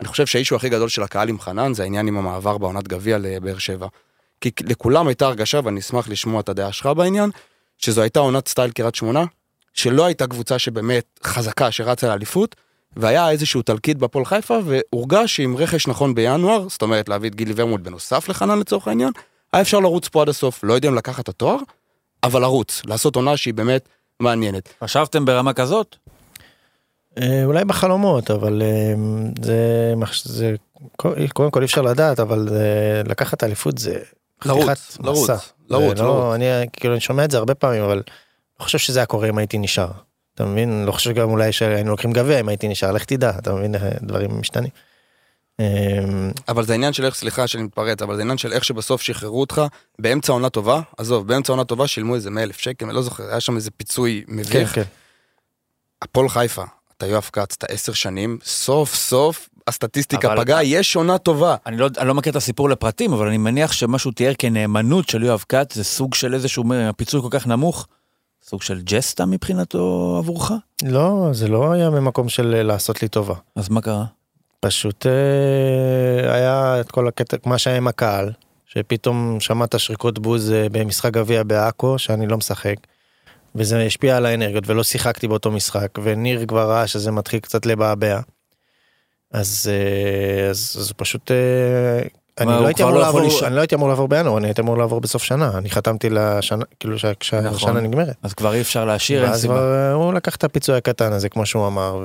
אני חושב שהאישו הכי גדול של הקהל עם חנן זה העניין עם המעבר בעונת גביע לבאר שבע. כי לכולם הייתה הרגשה, ואני אשמח לשמוע את הדעה שלך בעניין, שזו הייתה עונת סטייל קריית שמונה, שלא הייתה קבוצה שבאמת חזקה, שרצה לאליפות, והיה איזשהו תלקיט בהפועל חיפה, והורגש שעם רכש נכון בינואר, זאת אומרת להביא את גילי ורמוט בנוסף לחנן לצורך העניין, היה אפשר לרוץ פה עד הסוף, לא יודע אם לקחת התואר, אבל לרוץ, לעשות עונה שהיא באמת מעניינת. חשבתם ברמה כזאת? אה, אולי בחלומות אבל אה, זה זה קודם כל אי אפשר לדעת אבל זה- לקחת אליפות זה לרוץ, לרוץ. לרוץ, לא- לרוץ. אני כאילו אני שומע את זה הרבה פעמים אבל לא חושב שזה היה קורה אם הייתי נשאר. אתה מבין? לא חושב גם אולי שהיינו לוקחים גביע אם הייתי נשאר לך תדע אתה מבין דברים משתנים. אה, אבל זה עניין של איך, סליחה שאני מתפרץ, אבל זה עניין של איך שבסוף שחררו אותך באמצע עונה טובה, עזוב, באמצע עונה טובה שילמו איזה 100 אלף שקל, אני לא זוכר, היה שם איזה פיצוי כן מביך. כן. הפועל חיפה, אתה יואב כץ, אתה עשר שנים, סוף סוף הסטטיסטיקה אבל- פגעה, יש עונה טובה. אני לא, אני לא מכיר את הסיפור לפרטים, אבל אני מניח שמה שהוא תיאר כנאמנות של יואב כץ זה סוג של איזשהו פיצוי כל כך נמוך, סוג של ג'סטה מבחינתו עבורך? לא זה לא היה ממקום של אה, לעשות לי טובה. אז מה קרה? פשוט אה, היה את כל הקטע, מה שהיה עם הקהל, שפתאום שמעת שריקות בוז אה, במשחק גביע בעכו, שאני לא משחק, וזה השפיע על האנרגיות, ולא שיחקתי באותו משחק, וניר כבר ראה שזה מתחיל קצת לבעבע. אז, אה, אז, אז פשוט... אה, אני לא הייתי כבר אמור לא לעבור, לש- אני לא הייתי אמור לעבור בינואר, אני הייתי אמור לעבור בסוף שנה, אני חתמתי לשנה, כאילו שה- כשהשנה נכון. נגמרת. אז כבר אי אפשר להשאיר, אין ואז סיבה. כבר אה, הוא לקח את הפיצוי הקטן הזה, כמו שהוא אמר,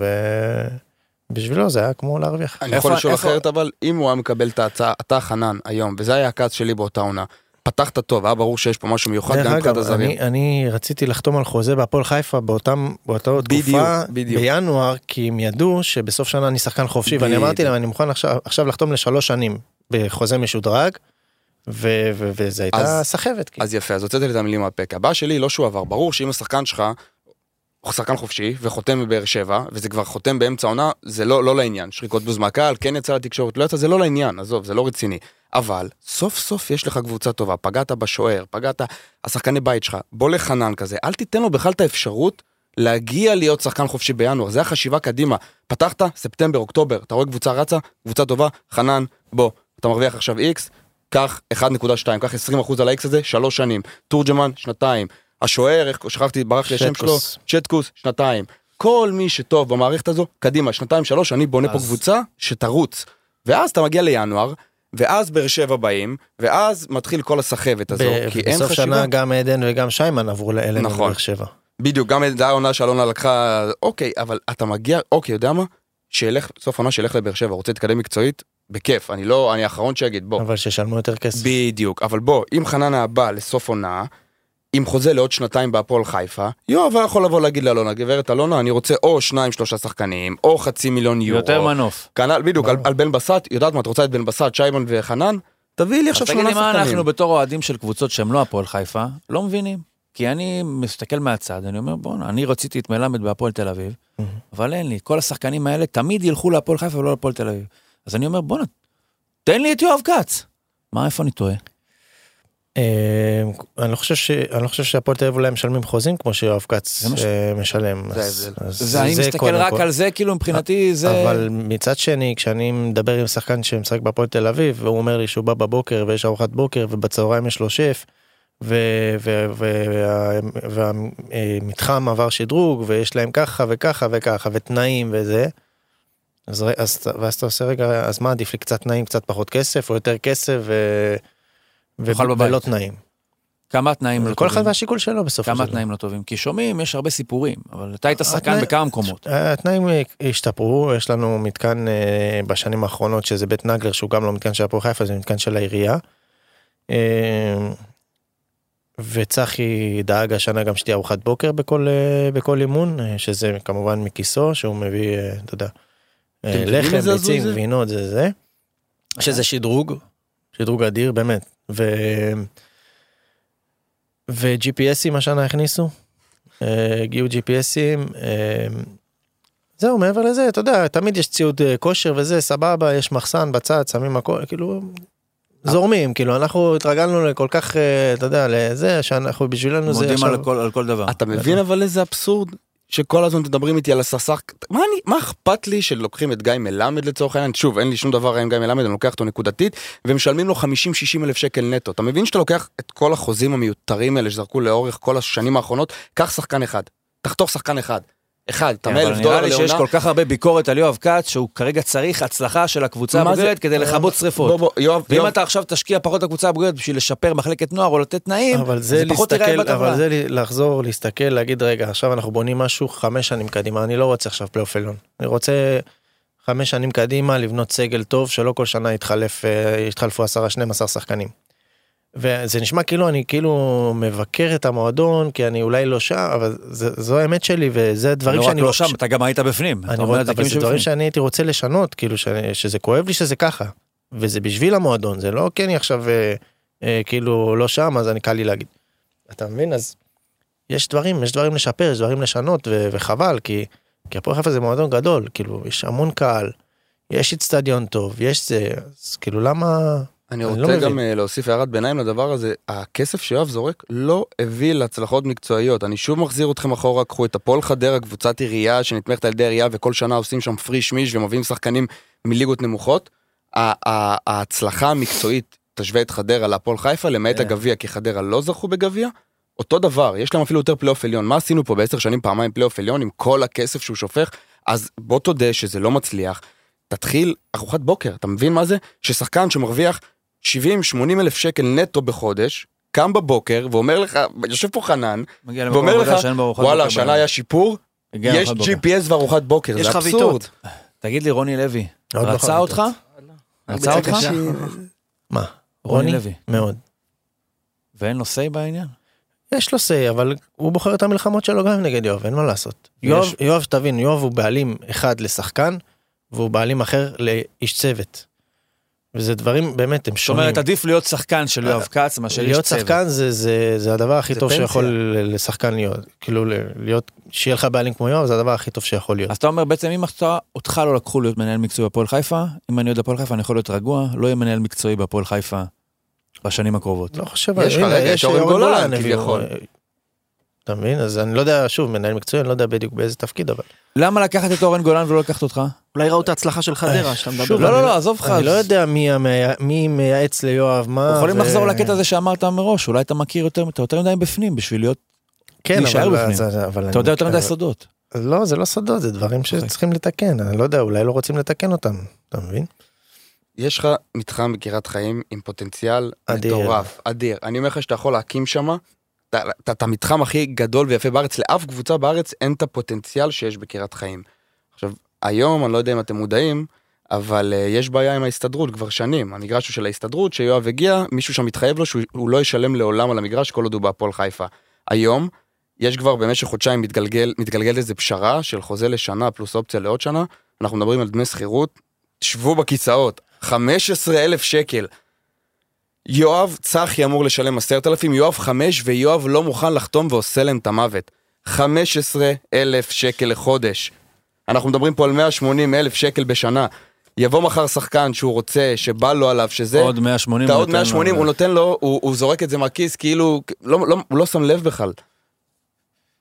ובשבילו זה היה כמו להרוויח. אני יכול לשאול איפה- אחרת, אבל אם הוא היה מקבל את ההצעה, אתה חנן, היום, וזה היה הכעס שלי באותה עונה, פתחת טוב, היה ברור שיש פה משהו מיוחד גם מבחינת הזרים. אני, אני רציתי לחתום על חוזה בהפועל חיפה באותם, באותה בדיוק, תקופה, בדיוק. בינואר, כי הם ידעו שבסוף שנה אני שחקן חופשי, ואני. אמרתי להם, אני מוכן עכשיו, עכשיו לחתום לשלוש שנים בחוזה משודרג, ו- ו- וזה הייתה אז- סחבת. כאילו. אז יפה, אז הוצאתי לי את המילים מהפה. הבעיה שלי לא שהוא עבר, ברור שאם השחקן שלך שחקן חופשי וחותם בבאר שבע, וזה כבר חותם באמצע העונה, זה לא, לא לעניין. שריקות בוז מהקהל, כן יצא לתקשורת, לא יצא, זה לא לעניין, עזוב, זה לא רציני. אבל סוף סוף יש לך קבוצה טובה, פגעת בשוער, פגעת, השחקני בית שלך, בוא לחנן כזה, אל תיתן לו בכלל את האפשרות להגיע להיות שחקן חופשי בינואר, זה החשיבה קדימה. פתחת, ספטמבר, אוקטובר, אתה רואה קבוצה רצה, קבוצה טובה, חנן, בוא, אתה מרוויח עכשיו איקס, קח 1.2, קח 20% על ה-X הזה, שלוש שנים. תורג'מן, שנתיים. השוער, איך שכחתי, ברח לי השם שלו. צ'טקוס, שנתיים. כל מי שטוב במערכת הזו, קדימה, שנתיים, שלוש, אני בונה פה אז- קבוצה שתרוץ. ואז אתה מגיע לינואר, ואז באר שבע באים, ואז מתחיל כל הסחבת הזו, ב- כי אין בסוף חשיבה. שנה גם עדן וגם שיימן עברו אלינו נכון. לבאר שבע. בדיוק, גם זו העונה שאלונה לקחה, אוקיי, אבל אתה מגיע, אוקיי, יודע מה? שילך, סוף העונה שילך לבאר שבע, רוצה להתקדם מקצועית, בכיף, אני לא, אני האחרון שיגיד, בוא. אבל שישלמו יותר כסף. בדיוק, אבל בוא, אם חנן היה בא לסוף עונה, עם חוזה לעוד שנתיים בהפועל חיפה, יואב היה יכול לבוא להגיד לאלונה, גברת אלונה, אני רוצה או שניים שלושה שחקנים, או חצי מיליון יורו. יותר מנוף. כנ"ל, בדיוק, על. על בן בסט, יודעת מה, את רוצה את בן בסט, שיימן וחנן? תביאי לי עכשיו שמונה לי מה שחקנים. אנחנו בתור אוהדים של קבוצות שהן לא הפועל חיפה, לא מבינים. כי אני מסתכל מהצד, אני אומר, בואנה, אני רציתי את מלמד בהפועל תל אביב, אבל אין לי. כל השחקנים האלה תמיד ילכו להפועל חיפה ולא להפועל תל אביב. אז אני אומר, בואנה, תן לי את יואב כץ. מה, איפה אני טועה? אה, אני לא חושב ש- אני לא חושב שהפועל תל אביב אולי משלמים חוזים כמו שיואב כץ אה, משלם. זה ההבדל. זה, אני מסתכל רק. על זה, כאילו מבחינתי זה... אבל מצד שני כשאני מדבר עם שחקן שמשחק בהפועל תל אביב והוא אומר לי שהוא בא בבוקר ויש ארוחת בוקר ובצהריים יש לו שף והמתחם עבר שדרוג ויש להם ככה וככה וככה ותנאים וזה. אז, ואז אתה עושה רגע אז מה עדיף לי קצת תנאים קצת פחות כסף או יותר כסף ו... ו... אוכל בבית. ולא תנאים. כמה תנאים לא כל אחד טובים? והשיקול שלו בסופו של כמה דבר. תנאים לא טובים? כי שומעים, יש הרבה סיפורים, אבל אתה היית שחקן בכמה מקומות. התנאים אה, השתפרו, יש לנו מתקן אה, בשנים האחרונות שזה בית נגלר שהוא גם לא מתקן של הפועל חיפה, זה מתקן של העירייה. אה, וצחי דאג השנה גם שתהיה ארוחת בוקר בכל, בכל אימון, שזה כמובן מכיסו, שהוא מביא, אתה יודע, לחם, ביצים? גבינות, זה זה. שזה שדרוג, שדרוג אדיר באמת. ו... ו-GPSים השנה הכניסו, אה, הגיעו GPSים, אה, זהו מעבר לזה אתה יודע תמיד יש ציוד אה, כושר וזה סבבה יש מחסן בצד שמים הכל כאילו זורמים כאילו אנחנו התרגלנו לכל כך אתה יודע לזה שאנחנו בשבילנו זה מודים על כל דבר. אתה מבין אבל איזה אבסורד? שכל הזמן מדברים איתי על הסס"ח, מה, אני, מה אכפת לי שלוקחים את גיא מלמד לצורך העניין? שוב, אין לי שום דבר עם גיא מלמד, אני לוקח אותו נקודתית, ומשלמים לו 50-60 אלף שקל נטו. אתה מבין שאתה לוקח את כל החוזים המיותרים האלה שזרקו לאורך כל השנים האחרונות, קח שחקן אחד, תחתוך שחקן אחד. אחד, אתה כן, מאה אבל אלף דולר נראה לי שיש לעונה. כל כך הרבה ביקורת על יואב כץ, שהוא כרגע צריך הצלחה של הקבוצה הבוגרת כדי לכבות בוא, שריפות. בוא, יואב, ואם אתה עכשיו תשקיע פחות בקבוצה הבוגרת בשביל לשפר מחלקת נוער או לתת תנאים, אבל זה פחות ייראה להסתכל בטבלה. אבל זה לחזור להסתכל להגיד רגע עכשיו אנחנו בונים משהו חמש שנים קדימה אני לא רוצה עכשיו פלייאוף עליון אני רוצה חמש שנים קדימה לבנות סגל טוב שלא כל שנה אה, יתחלפו עשרה 12 שחקנים. וזה נשמע כאילו אני כאילו מבקר את המועדון כי אני אולי לא שם אבל זה, זו האמת שלי וזה דברים לא שאני לא שם, אתה גם היית בפנים. אני רואה, את זה אבל זה דברים. שאני הייתי רוצה לשנות, כאילו ש... שזה כואב לי שזה ככה. וזה בשביל המועדון, זה לא כי אני עכשיו אה, אה, כאילו לא שם, אז אני קל לי להגיד. אתה מבין? אז יש דברים, יש דברים לשפר, יש דברים לשנות, ו... וחבל, כי, כי הפועל חיפה זה מועדון גדול, כאילו, יש המון קהל, יש אצטדיון טוב, יש זה, אז כאילו למה... אני אני רוצה לא מבין. גם אה, להוסיף הערת ביניים לדבר הזה, הכסף שיואב זורק לא הביא להצלחות מקצועיות. אני שוב מחזיר אתכם אחורה, קחו את הפועל חדרה, קבוצת עירייה שנתמכת על ידי עירייה וכל שנה עושים שם פריש מיש ומביאים שחקנים מליגות נמוכות. ההצלחה המקצועית, תשווה את חדרה להפועל חיפה, למעט כן. הגביע, כי חדרה לא זכו בגביע. אותו דבר, יש להם אפילו יותר פלייאוף עליון. מה עשינו פה בעשר שנים פעמיים פלייאוף עליון עם כל הכסף שהוא שופך? אז בוא תודה שזה לא מצליח. תתחיל ארוחת בוקר, אתה מבין מה זה? ששחקן שמרוויח 70-80 אלף שקל נטו בחודש, קם בבוקר ואומר לך, יושב פה חנן, ואומר לך, וואלה, השנה. היה שיפור, יש. GPS וארוחת בוקר, יש זה. אבסורד. תגיד לי, רוני לוי, לא רצה. אותך? רצה אותך? מה? רוני? לוי. מאוד. ואין לו say בעניין? יש לו say, אבל הוא בוחר את המלחמות שלו גם נגד יואב, אין מה לעשות. יואב, יואב, תבין, יואב הוא בעלים אחד לשחקן, והוא בעלים אחר לאיש צוות. וזה דברים, באמת, הם זאת שונים. אומרת, עדיף להיות שחקן של יואב כץ מאשר איש להיות צוות. שחקן זה, זה, זה הדבר הכי זה טוב פנסיה. שיכול ל- לשחקן להיות. כאילו, ל- להיות, שיהיה לך בעלים כמו יואב, זה הדבר הכי טוב שיכול להיות. אז אתה אומר בעצם אם אתה, אותך לא לקחו להיות מנהל מקצועי בהפועל חיפה, אם אני אוהד הפועל חיפה אני יכול להיות רגוע, לא יהיה מנהל מקצועי בהפועל חיפה בשנים הקרובות. לא חושב, יש לך, רגע, יש אורן גולן. כביכול. אתה מבין? אז אני לא יודע, שוב, מנהל מקצועי, אני לא יודע בדיוק באיזה תפקיד, אבל... למה לקחת את אורן גולן ולא לקחת אותך? אולי ראו את ההצלחה של חדרה שאתה מדבר. לא, לא, לא, עזוב אותך. אני לא יודע מי מייעץ ליואב מה. יכולים לחזור לקטע הזה שאמרת מראש, אולי אתה מכיר יותר, אתה יותר מדי בפנים בשביל להיות, כן, להישאר אבל- בפנים. אתה יודע יותר מדי סודות. לא, זה לא סודות, זה דברים אוקיי. שצריכים לתקן, אני לא יודע, אולי לא רוצים לתקן אותם, אתה מבין? יש לך מתחם בקריית חיים עם פוטנציאל. מטורף, אדיר. אני אומר לך שאתה יכול להקים שם את המתחם הכי גדול ויפה בארץ, לאף קבוצה בארץ אין את הפוטנציאל שיש בקריית חיים. עכשיו, היום, אני לא יודע אם אתם מודעים, אבל uh, יש בעיה עם ההסתדרות כבר שנים. המגרש הוא של ההסתדרות, שיואב הגיע, מישהו שם מתחייב לו שהוא הוא לא ישלם לעולם על המגרש כל עוד הוא בהפועל חיפה. היום, יש כבר במשך חודשיים מתגלגל, מתגלגל איזה פשרה של חוזה לשנה פלוס אופציה לעוד שנה, אנחנו מדברים על דמי שכירות, שבו בכיסאות, 15 אלף שקל. יואב צחי אמור לשלם 10,000, יואב 5 ויואב לא מוכן לחתום ועושה להם את המוות. 15 אלף שקל לחודש. אנחנו מדברים פה על 180 אלף שקל בשנה. יבוא מחר שחקן שהוא רוצה, שבא לו עליו, שזה... עוד 180. אתה עוד נותן לו- 180, הוא נותן לו, הוא, הוא זורק את זה מהכיס, כאילו, לא, לא, הוא לא שם לב בכלל.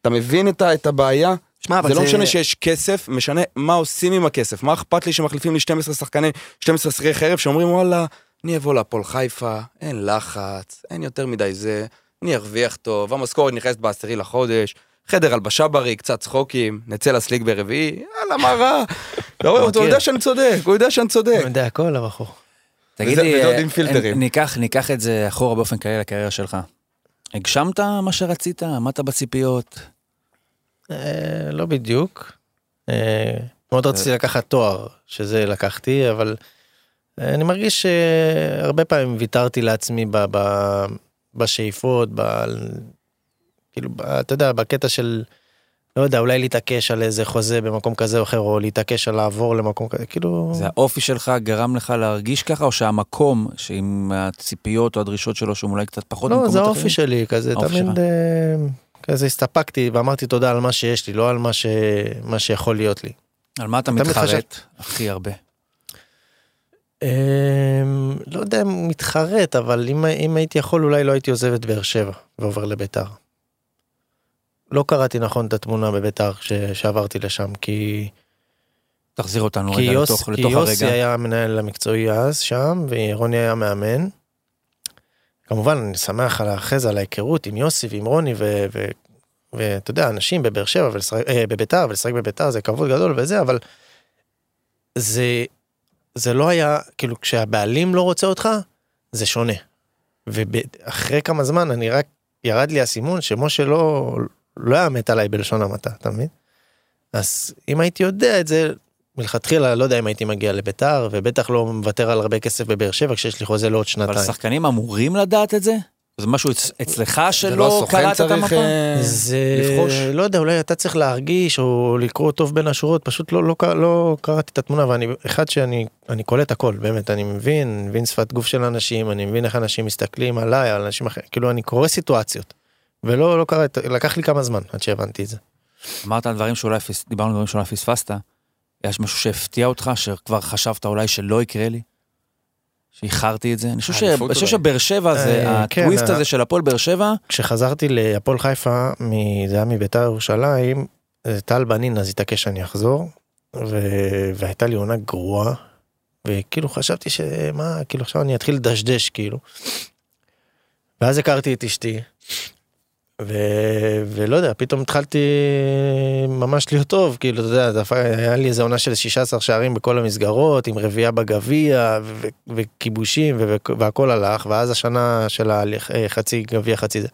אתה מבין את, את הבעיה? שמע, אבל זה לא זה- משנה שיש כסף, משנה מה עושים עם הכסף. מה אכפת לי שמחליפים לי 12 שחקני, 12 שכירי חרב שאומרים וואלה, אני אבוא להפועל חיפה, אין לחץ, אין יותר מדי זה, אני ארוויח טוב, המשכורת נכנסת בעשירי לחודש, חדר הלבשה בריא, קצת צחוקים, נצא לסליג ברביעי, יאללה, מה רע? *laughs* אתה רואה, הוא. יודע שאני צודק, הוא יודע שאני צודק. הוא יודע הכל, הבחור. תגיד לי, וזה עוד אה, עם פילטרים. ניקח, ניקח את זה אחורה באופן כללי לקריירה שלך. הגשמת מה שרצית? עמדת בציפיות? אה, לא בדיוק. אה, מאוד רציתי לקחת תואר, שזה לקחתי, אבל אה, אני מרגיש שהרבה פעמים ויתרתי לעצמי בשאיפות, ב- כאילו, אתה יודע, בקטע של, לא יודע, אולי להתעקש על איזה חוזה במקום כזה או אחר, או להתעקש על לעבור למקום כזה, כאילו... זה האופי שלך גרם לך להרגיש ככה, או שהמקום, שעם הציפיות או הדרישות שלו, שהם אולי קצת פחות לא, זה? האופי שלי, כזה, תמיד. אה, כזה הסתפקתי ואמרתי תודה על מה שיש לי, לא על מה ש- מה שיכול להיות לי. על מה אתה אתה מתחרט מתחשב- הכי הרבה? אמ, לא יודע אם מתחרט, אבל אם, אם הייתי יכול אולי לא הייתי עוזב את באר שבע ועובר לביתר. לא קראתי נכון את התמונה בביתר שעברתי לשם, כי, תחזיר אותנו כי, רגע יוס, לתוך, כי לתוך יוסי הרגע. היה המנהל המקצועי אז שם, ורוני היה מאמן. כמובן, אני שמח על אחרי זה, על ההיכרות עם יוסי ועם רוני, ואתה יודע, אנשים בבאר שבע, ולשחק- אה, בביתר, ולשחק בביתר זה כבוד גדול וזה, אבל זה, זה לא היה, כאילו, כשהבעלים לא רוצה אותך, זה שונה. ואחרי כמה זמן אני רק, ירד לי האסימון שמשה לא, לא היה מת עליי בלשון המעטה, אתה מבין? אז אם הייתי יודע את זה, מלכתחילה לא יודע אם הייתי מגיע לביתר, ובטח לא מוותר על הרבה כסף בבאר שבע כשיש לי חוזה לעוד אבל שנתיים. שחקנים אמורים לדעת את זה? זה משהו אצ- אצלך לא שלא הסוכן קראת את המפה? זה לבחוש. לא יודע אולי אתה צריך להרגיש או לקרוא טוב בין השורות פשוט לא לא קר- לא קראתי את התמונה ואני אחד שאני אני קולט הכל באמת אני מבין מבין שפת גוף של אנשים אני מבין איך אנשים מסתכלים עליי על אנשים אחרים כאילו אני קורא סיטואציות. ולא לא קראתי לקח לי כמה זמן עד שהבנתי את זה. אמרת על דברים שאולי, דיברנו על דברים שאולי פספסת. יש משהו שהפתיע אותך, שכבר חשבת אולי שלא יקרה לי? שאיחרתי את זה? אני חושב ש- האליפות אני חושב אולי. שבאר שבע זה, אה, כן, הטוויסט אה. הזה של הפועל באר שבע, כשחזרתי להפועל חיפה זה היה מביתר ירושלים אה, טל בנין אז התעקש שאני אחזור ו- והייתה לי עונה גרועה וכאילו חשבתי שמה כאילו עכשיו אני אתחיל לדשדש כאילו. ואז הכרתי את אשתי ו- ולא יודע, פתאום התחלתי ממש להיות טוב, כאילו, אתה יודע, היה לי איזה עונה של 16 שערים בכל המסגרות, עם רביעייה בגביע, ו- וכיבושים, ו- והכל הלך, ואז השנה של החצי גביע, חצי זה.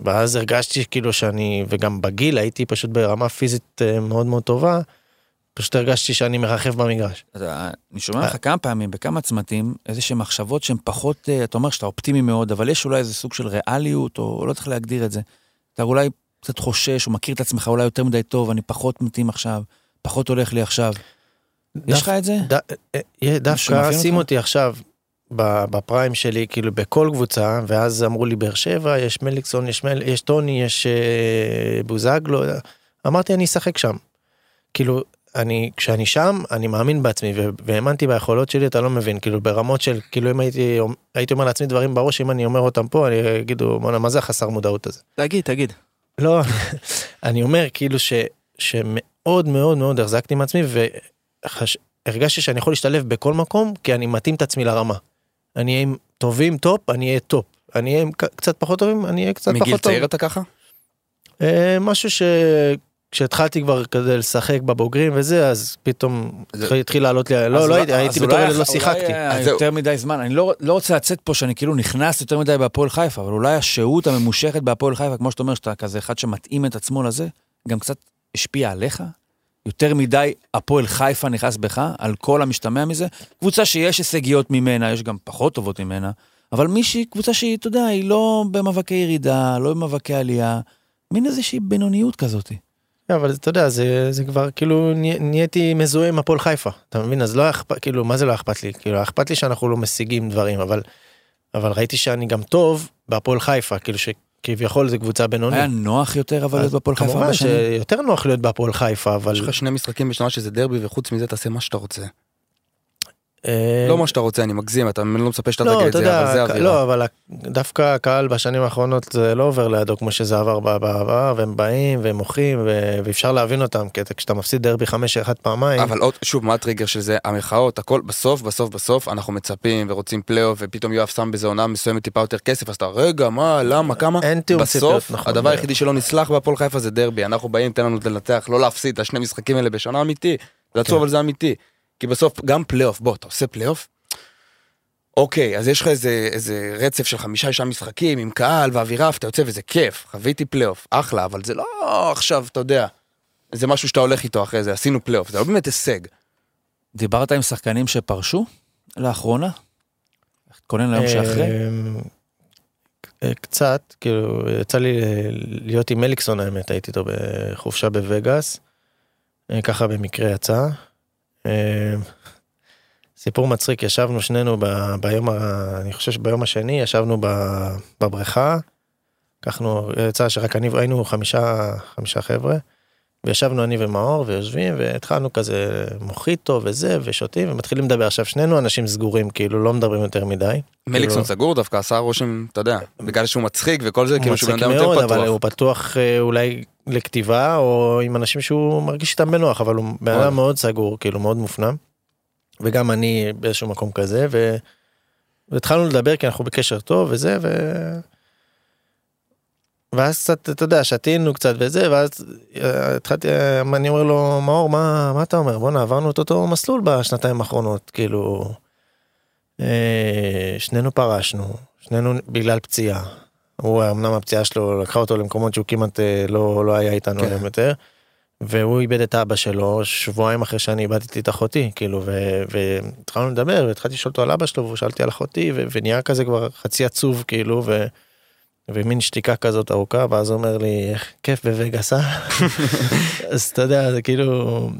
ואז הרגשתי כאילו שאני, וגם בגיל הייתי פשוט ברמה פיזית אה, מאוד מאוד טובה, פשוט הרגשתי שאני מרחב במגרש. יודע, אני שומע לך כמה פעמים, בכמה צמתים, איזה שהן מחשבות שהן פחות, אה, אתה אומר שאתה אופטימי מאוד, אבל יש אולי איזה סוג של ריאליות, או לא צריך להגדיר את זה. אתה אולי קצת חושש, או מכיר את עצמך אולי יותר מדי טוב, אני פחות מתאים עכשיו, פחות הולך לי עכשיו. יש לך את זה? אה, אה, דווקא שים? אותי עכשיו בפריים שלי, כאילו בכל קבוצה, ואז אמרו לי באר שבע, יש מליקסון, יש, מל, יש טוני, יש אה, בוזגלו, אמרתי אני אשחק שם. כאילו, אני, כשאני שם, אני מאמין בעצמי, והאמנתי ביכולות שלי, אתה לא מבין, כאילו ברמות של, כאילו אם הייתי, הייתי אומר לעצמי דברים בראש, אם אני אומר אותם פה, אני אגידו, בואנה, מה זה החסר מודעות הזה? תגיד, תגיד. לא, *laughs* אני אומר כאילו ש, שמאוד מאוד מאוד החזקתי מעצמי והרגשתי שאני יכול להשתלב בכל מקום כי אני מתאים את עצמי לרמה. אני אהיה עם טובים טופ, אני אהיה טופ. אני אהיה עם קצת פחות טובים, אני אהיה קצת מגיל פחות טוב. צעיר אתה ככה? אה, משהו ש... כשהתחלתי כבר כזה לשחק בבוגרים וזה, אז פתאום זה- התחיל- לעלות לי, לא, לא אולי- הייתי, הייתי בתור אולי ילד לא אולי, שיחקתי. אה, אז זהו. יותר מדי זמן, אני לא, לא רוצה לצאת פה שאני כאילו נכנס יותר מדי בהפועל חיפה, אבל אולי השהות הממושכת בהפועל חיפה, כמו שאתה אומר, שאתה כזה אחד שמתאים את עצמו לזה, גם קצת השפיע עליך. יותר מדי הפועל חיפה נכנס בך, על כל המשתמע מזה. קבוצה שיש הישגיות ממנה, יש גם פחות טובות ממנה, אבל מישהי, קבוצה שהיא, אתה יודע, היא לא במאבקי ירידה, לא במאבקי עלייה, מין איזושהי בינוניות כזאת. אבל אתה יודע זה זה כבר כאילו נה- נהייתי מזוהה עם הפועל חיפה אתה מבין אז לא היה אכפת כאילו מה זה לא אכפת לי כאילו אכפת לי שאנחנו לא משיגים דברים אבל אבל ראיתי שאני גם טוב בהפועל חיפה כאילו שכביכול זה קבוצה בינונית. היה נוח יותר אבל להיות בהפועל חיפה כמובן. שיותר נוח להיות בהפועל חיפה אבל יש לך שני משחקים בשנה שזה דרבי וחוץ מזה תעשה מה שאתה רוצה. אה, לא מה שאתה רוצה אני מגזים אתה לא מצפה שאתה לא, תגיד את זה אבל זה אווירה. לא, אבל דווקא הקהל בשנים האחרונות זה לא עובר לידו כמו שזה עבר בעבר, והם באים והם מוחים ואפשר להבין אותם, כי אתה- כשאתה מפסיד דרבי 5-1 פעמיים, אבל עוד שוב מה הטריגר של זה המחאות הכל בסוף בסוף בסוף אנחנו מצפים ורוצים פלייאוף ופתאום יואב שם בזה עונה מסוימת טיפה יותר כסף אז אתה רגע מה למה כמה אין תיאום ציפיות, בסוף נכון. הדבר היחידי שלא נסלח בהפועל חיפה זה דרבי אנחנו באים תן לנו לנצח לא להפסיד את השני משחקים האלה בשנה אמיתי זה עצוב כן. אבל זה אמיתי כי בסוף גם פלייאוף בוא אתה עושה פלייאוף. אוקיי אז יש לך איזה איזה רצף של חמישה שישה משחקים עם קהל ואווירה ואתה יוצא וזה כיף חוויתי פלייאוף אחלה אבל זה לא עכשיו אתה יודע. זה משהו שאתה הולך איתו אחרי זה עשינו פלייאוף זה לא באמת הישג. דיברת עם שחקנים שפרשו לאחרונה? תתכונן ליום שאחרי? אמ, אה, קצת, כאילו, יצא לי אה, להיות עם מליקסון האמת, הייתי איתו בחופשה בווגאס, אה, ככה במקרה יצא. אמ, סיפור מצחיק, ישבנו שנינו ב, ביום, ה, אני חושב שביום השני, ישבנו ב, בבריכה, לקחנו, יצא שרק אני, היינו חמישה, חמישה חבר'ה, וישבנו אני ומאור ויושבים והתחלנו כזה מוחיטו וזה ושותים ומתחילים לדבר עכשיו שנינו אנשים סגורים כאילו לא מדברים יותר מדי. מליקסון כאילו, סגור דווקא עשה רושם אתה יודע בגלל שהוא מצחיק וכל זה כאילו הוא שהוא בן אדם יותר מאוד, אבל פתוח. הוא פתוח אה, אולי לכתיבה או עם אנשים שהוא מרגיש איתם בנוח אבל הוא בן. אדם מאוד סגור כאילו מאוד מופנם. וגם אני באיזשהו מקום כזה ו... והתחלנו לדבר כי אנחנו בקשר טוב וזה ו... ואז קצת אתה יודע שתינו קצת וזה ואז אה, התחלתי אה, אני אומר לו מאור מה מה אתה אומר בואנה עברנו את אותו מסלול בשנתיים האחרונות כאילו. אה, שנינו פרשנו שנינו בגלל פציעה. הוא אמנם הפציעה שלו לקחה אותו למקומות שהוא כמעט לא לא היה איתנו כן. יותר. והוא איבד את אבא שלו שבועיים אחרי שאני איבדתי את אחותי כאילו והתחלנו לדבר והתחלתי לשאול אותו על אבא שלו והוא שאלתי על אחותי ונהיה כזה כבר חצי עצוב כאילו ו... ומין שתיקה כזאת ארוכה ואז הוא אומר לי איך כיף בווגאס אה? *laughs* *laughs* אז אתה יודע זה כאילו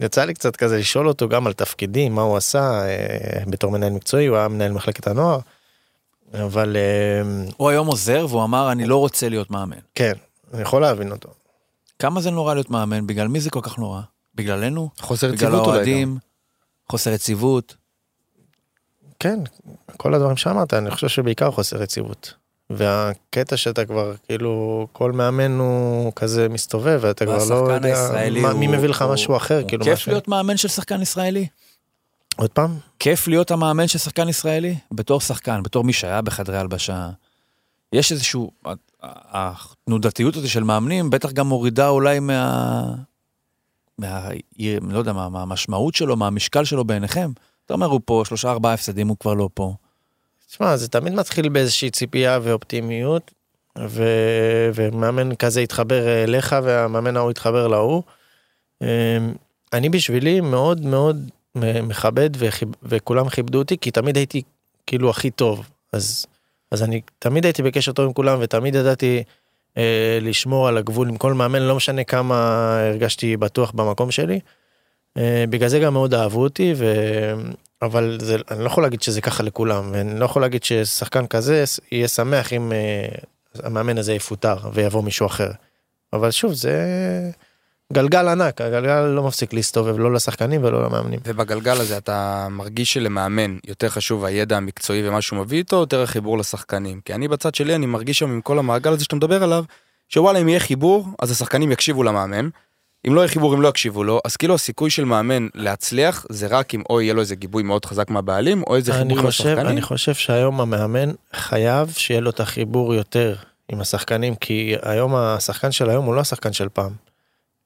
יצא לי קצת כזה לשאול אותו גם על תפקידים מה הוא עשה אה, בתור מנהל מקצועי הוא היה מנהל מחלקת הנוער. אבל אה, הוא היום עוזר והוא אמר, אני לא רוצה להיות מאמן. כן אני יכול להבין אותו. כמה זה נורא להיות מאמן? בגלל מי זה כל כך נורא? בגללנו? חוסר בגלל יציבות אולי גם. האוהדים? חוסר יציבות? כן, כל הדברים שאמרת, אני חושב שבעיקר חוסר יציבות. והקטע שאתה כבר, כאילו, כל מאמן הוא כזה מסתובב, ואתה כבר לא יודע מה, הוא- מי מביא לך הוא- משהו אחר, הוא כאילו, כיף משהו. להיות מאמן של שחקן ישראלי? עוד פעם? כיף להיות המאמן של שחקן ישראלי? בתור שחקן, בתור מי שהיה בחדרי הלבשה. יש איזשהו, התנודתיות הזאת של מאמנים בטח גם מורידה אולי מה... מה... לא יודע, מה, מהמשמעות שלו, מהמשקל שלו בעיניכם. אתה אומר, הוא פה שלושה ארבעה הפסדים, הוא כבר לא פה. תשמע, זה תמיד מתחיל באיזושהי ציפייה ואופטימיות, ו... ומאמן כזה יתחבר אליך והמאמן ההוא יתחבר להוא. אמ, אני בשבילי מאוד מאוד מכבד וחיב... וכולם כיבדו אותי, כי תמיד הייתי כאילו הכי טוב. אז, אז אני תמיד הייתי בקשר טוב עם כולם ותמיד ידעתי אה, לשמור על הגבול עם כל מאמן, לא משנה כמה הרגשתי בטוח במקום שלי. אה, בגלל זה גם מאוד אהבו אותי, ו... אבל זה, אני לא יכול להגיד שזה ככה לכולם, ואני לא יכול להגיד ששחקן כזה יהיה שמח אם אה, המאמן הזה יפוטר ויבוא מישהו אחר. אבל שוב, זה גלגל ענק, הגלגל לא מפסיק להסתובב, לא לשחקנים ולא למאמנים. ובגלגל הזה אתה מרגיש שלמאמן יותר חשוב הידע המקצועי ומה שהוא מביא איתו, יותר החיבור לשחקנים. כי אני בצד שלי, אני מרגיש שם עם כל המעגל הזה שאתה מדבר עליו, שוואלה, אם יהיה חיבור, אז השחקנים יקשיבו למאמן. אם לא יהיה חיבור, הם לא יקשיבו לו, אז כאילו הסיכוי של מאמן להצליח, זה רק אם או יהיה לו איזה גיבוי מאוד חזק מהבעלים, או איזה חיבור חושב, לשחקנים. אני חושב שהיום המאמן חייב שיהיה לו את החיבור יותר עם השחקנים, כי היום השחקן של היום הוא לא השחקן של פעם.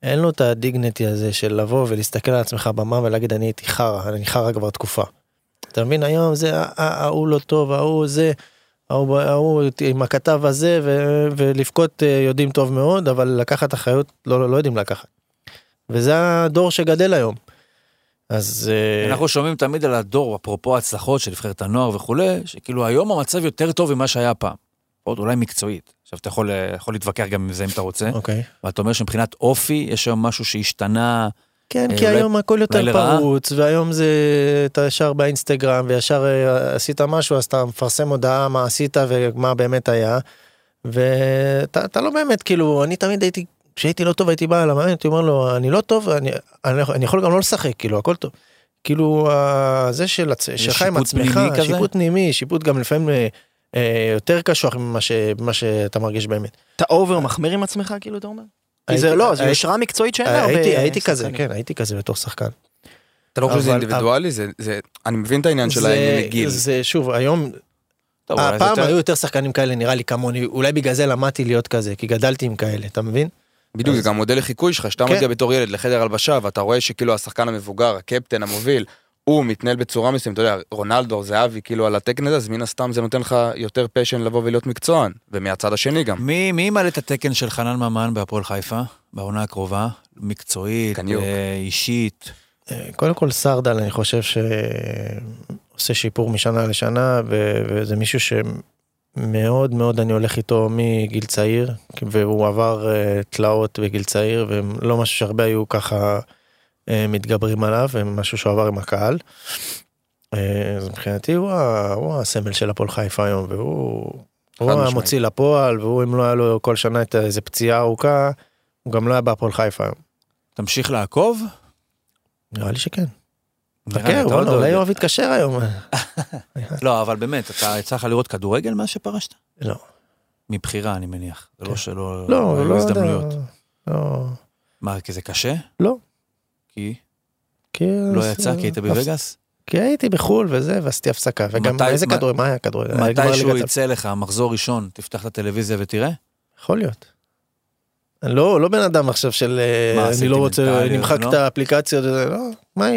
אין לו את הדיגנטי הזה של לבוא ולהסתכל על עצמך במה ולהגיד אני הייתי חרא, אני חרא כבר תקופה. אתה מבין היום זה ה- ה- ההוא לא טוב, ההוא זה, ההוא עם הכתב הזה ולבכות אה, יודעים טוב מאוד, אבל לקחת אחריות לא, לא יודעים לקחת. וזה הדור שגדל היום. אז אה, אנחנו שומעים תמיד על הדור, אפרופו ההצלחות של נבחרת הנוער וכולי, שכאילו היום המצב יותר טוב ממה שהיה פעם. עוד אולי מקצועית. עכשיו אתה יכול, אה, יכול להתווכח גם עם זה אם אתה רוצה, אוקיי. ואתה אומר שמבחינת אופי, יש היום משהו שהשתנה, כן, אה, כי אולי- היום הכל יותר לרעה? פרוץ, והיום זה, אתה ישר באינסטגרם, וישר אה, עשית משהו, אז אתה מפרסם הודעה מה עשית ומה באמת היה, ואתה אתה לא באמת, כאילו, אני תמיד הייתי, כשהייתי לא טוב הייתי בא למאמן, הייתי אומר לו, אני לא טוב, אני, אני, אני יכול גם לא לשחק, כאילו, הכל טוב. כאילו, זה של שלך עם שיפוט עצמך, פנימי כזה? שיפוט פנימי, שיפוט גם לפעמים אה, אה, יותר קשוח ממה ש- שאתה מרגיש באמת. אתה אובר מחמיר עם עצמך כאילו אתה אומר? כי הייתי- זה לא, זה הייתי- יושרה מקצועית שאין לה הרבה הייתי, הייתי כזה. כן, הייתי כזה בתור שחקן. אתה לא חושב שזה אינדיבידואלי? זה, זה, אני מבין את העניין של זה- הענייני גיל. זה שוב היום הפעם יותר- היו יותר שחקנים כאלה נראה לי כמוני אולי בגלל זה למדתי להיות כזה כי גדלתי עם כאלה אתה מבין? בדיוק, אז- זה גם מודל לחיקוי שלך, שאתה כן. מגיע בתור ילד לחדר הלבשה, ואתה רואה שכאילו השחקן המבוגר, הקפטן, המוביל, הוא מתנהל בצורה מסוימת, אתה יודע, רונלדו, זהבי, כאילו על התקן הזה, אז מן הסתם זה נותן לך יותר פשן לבוא ולהיות מקצוען, ומהצד השני גם. מי, מי ימלא את התקן של חנן ממן בהפועל חיפה, בעונה הקרובה? מקצועית, קניוק. אה, אישית. אה, קודם כל סרדל אני חושב שעושה שיפור משנה לשנה ו- וזה מישהו שמאוד מאוד אני הולך איתו מגיל צעיר והוא עבר אה, תלאות בגיל צעיר ולא משהו שהרבה היו ככה אה, מתגברים עליו ומשהו שהוא עבר עם הקהל. אה, אז מבחינתי הוא, ה- הוא הסמל של הפועל חיפה היום והוא הוא משמעית. המוציא לפועל והוא אם לא היה לו כל שנה את איזה פציעה ארוכה הוא גם לא היה בהפועל חיפה היום. תמשיך לעקוב? נראה לי שכן. חכה, עוד וואלה, לא אולי. יואב יתקשר היום. *laughs* לא, אבל באמת, אתה יצא לך לראות כדורגל מאז שפרשת? לא. מבחירה, אני מניח. זה לא כן. שלא... לא, לא יודע. הזדמנויות. לא. מה, כי זה קשה? לא. כי כי... לא יצא, כי היית בווגאס? כי הייתי בחול וזה, ועשיתי הפסקה. וגם איזה כדורגל, מה היה כדורגל? מתי שהוא יצא לך, מחזור ראשון, תפתח את הטלוויזיה ותראה? יכול להיות. אני לא, לא בן אדם עכשיו של אה, מה, אני לא רוצה, נמחק לא? את האפליקציות, לא, מה,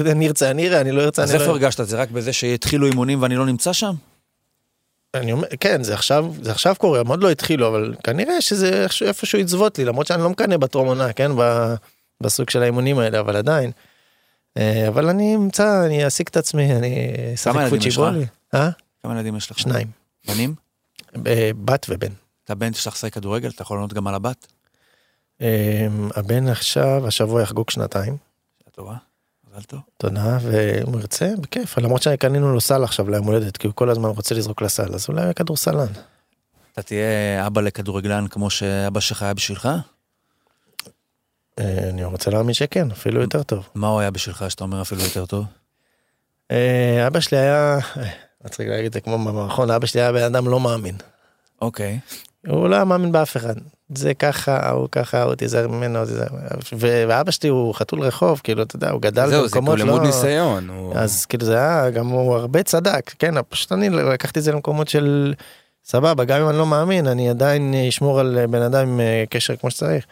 אני ארצה, אני אראה, אני לא ארצה, אז אני איפה לא... הרגשת? זה רק בזה שהתחילו אימונים ואני לא נמצא שם? אני אומר, כן, זה עכשיו, זה עכשיו קורה, הם עוד לא התחילו, אבל כנראה שזה איפשהו יצוות לי, למרות שאני לא מקנא בטרום עונה, כן, ב- בסוג של האימונים האלה, אבל עדיין. אה, אבל אני אמצא, אני אעסיק את עצמי, אני אשחק? פוצ'יבולי. אה? כמה ילדים יש לך? שניים, בנים? אה, בת ובן. אתה בן לשחק כדורגל? אתה יכול לענות גם על הבת? אה, הבן עכשיו, השבוע יחגוג שנתיים, טובה. מזל טוב. תודה, ואם הוא ירצה, בכיף, למרות שקנינו לו סל עכשיו ליום הולדת, כי הוא כל הזמן רוצה לזרוק לסל, אז אולי כדורסלן. אתה תהיה אבא לכדורגלן כמו שאבא שלך היה בשבילך? אה, אני רוצה להאמין שכן, אפילו יותר טוב. מה הוא היה בשבילך שאתה אומר אפילו יותר טוב? אה, אבא שלי היה, אה, מצחיק להגיד את זה כמו במערכון, אבא שלי היה בן אדם לא מאמין. אוקיי. הוא לא היה מאמין באף אחד. זה ככה, הוא ככה, הוא תיזהר ממנו, תיזהר. ואבא שלי הוא חתול רחוב, כאילו, אתה יודע, הוא גדל זהו, זה כאילו במקומות למוד לא... ניסיון. הוא- אז כאילו זה היה, גם הוא הרבה צדק, כן, פשוט אני לקחתי את זה למקומות של סבבה, גם אם אני לא מאמין, אני עדיין אשמור על בן אדם עם אה, קשר כמו שצריך.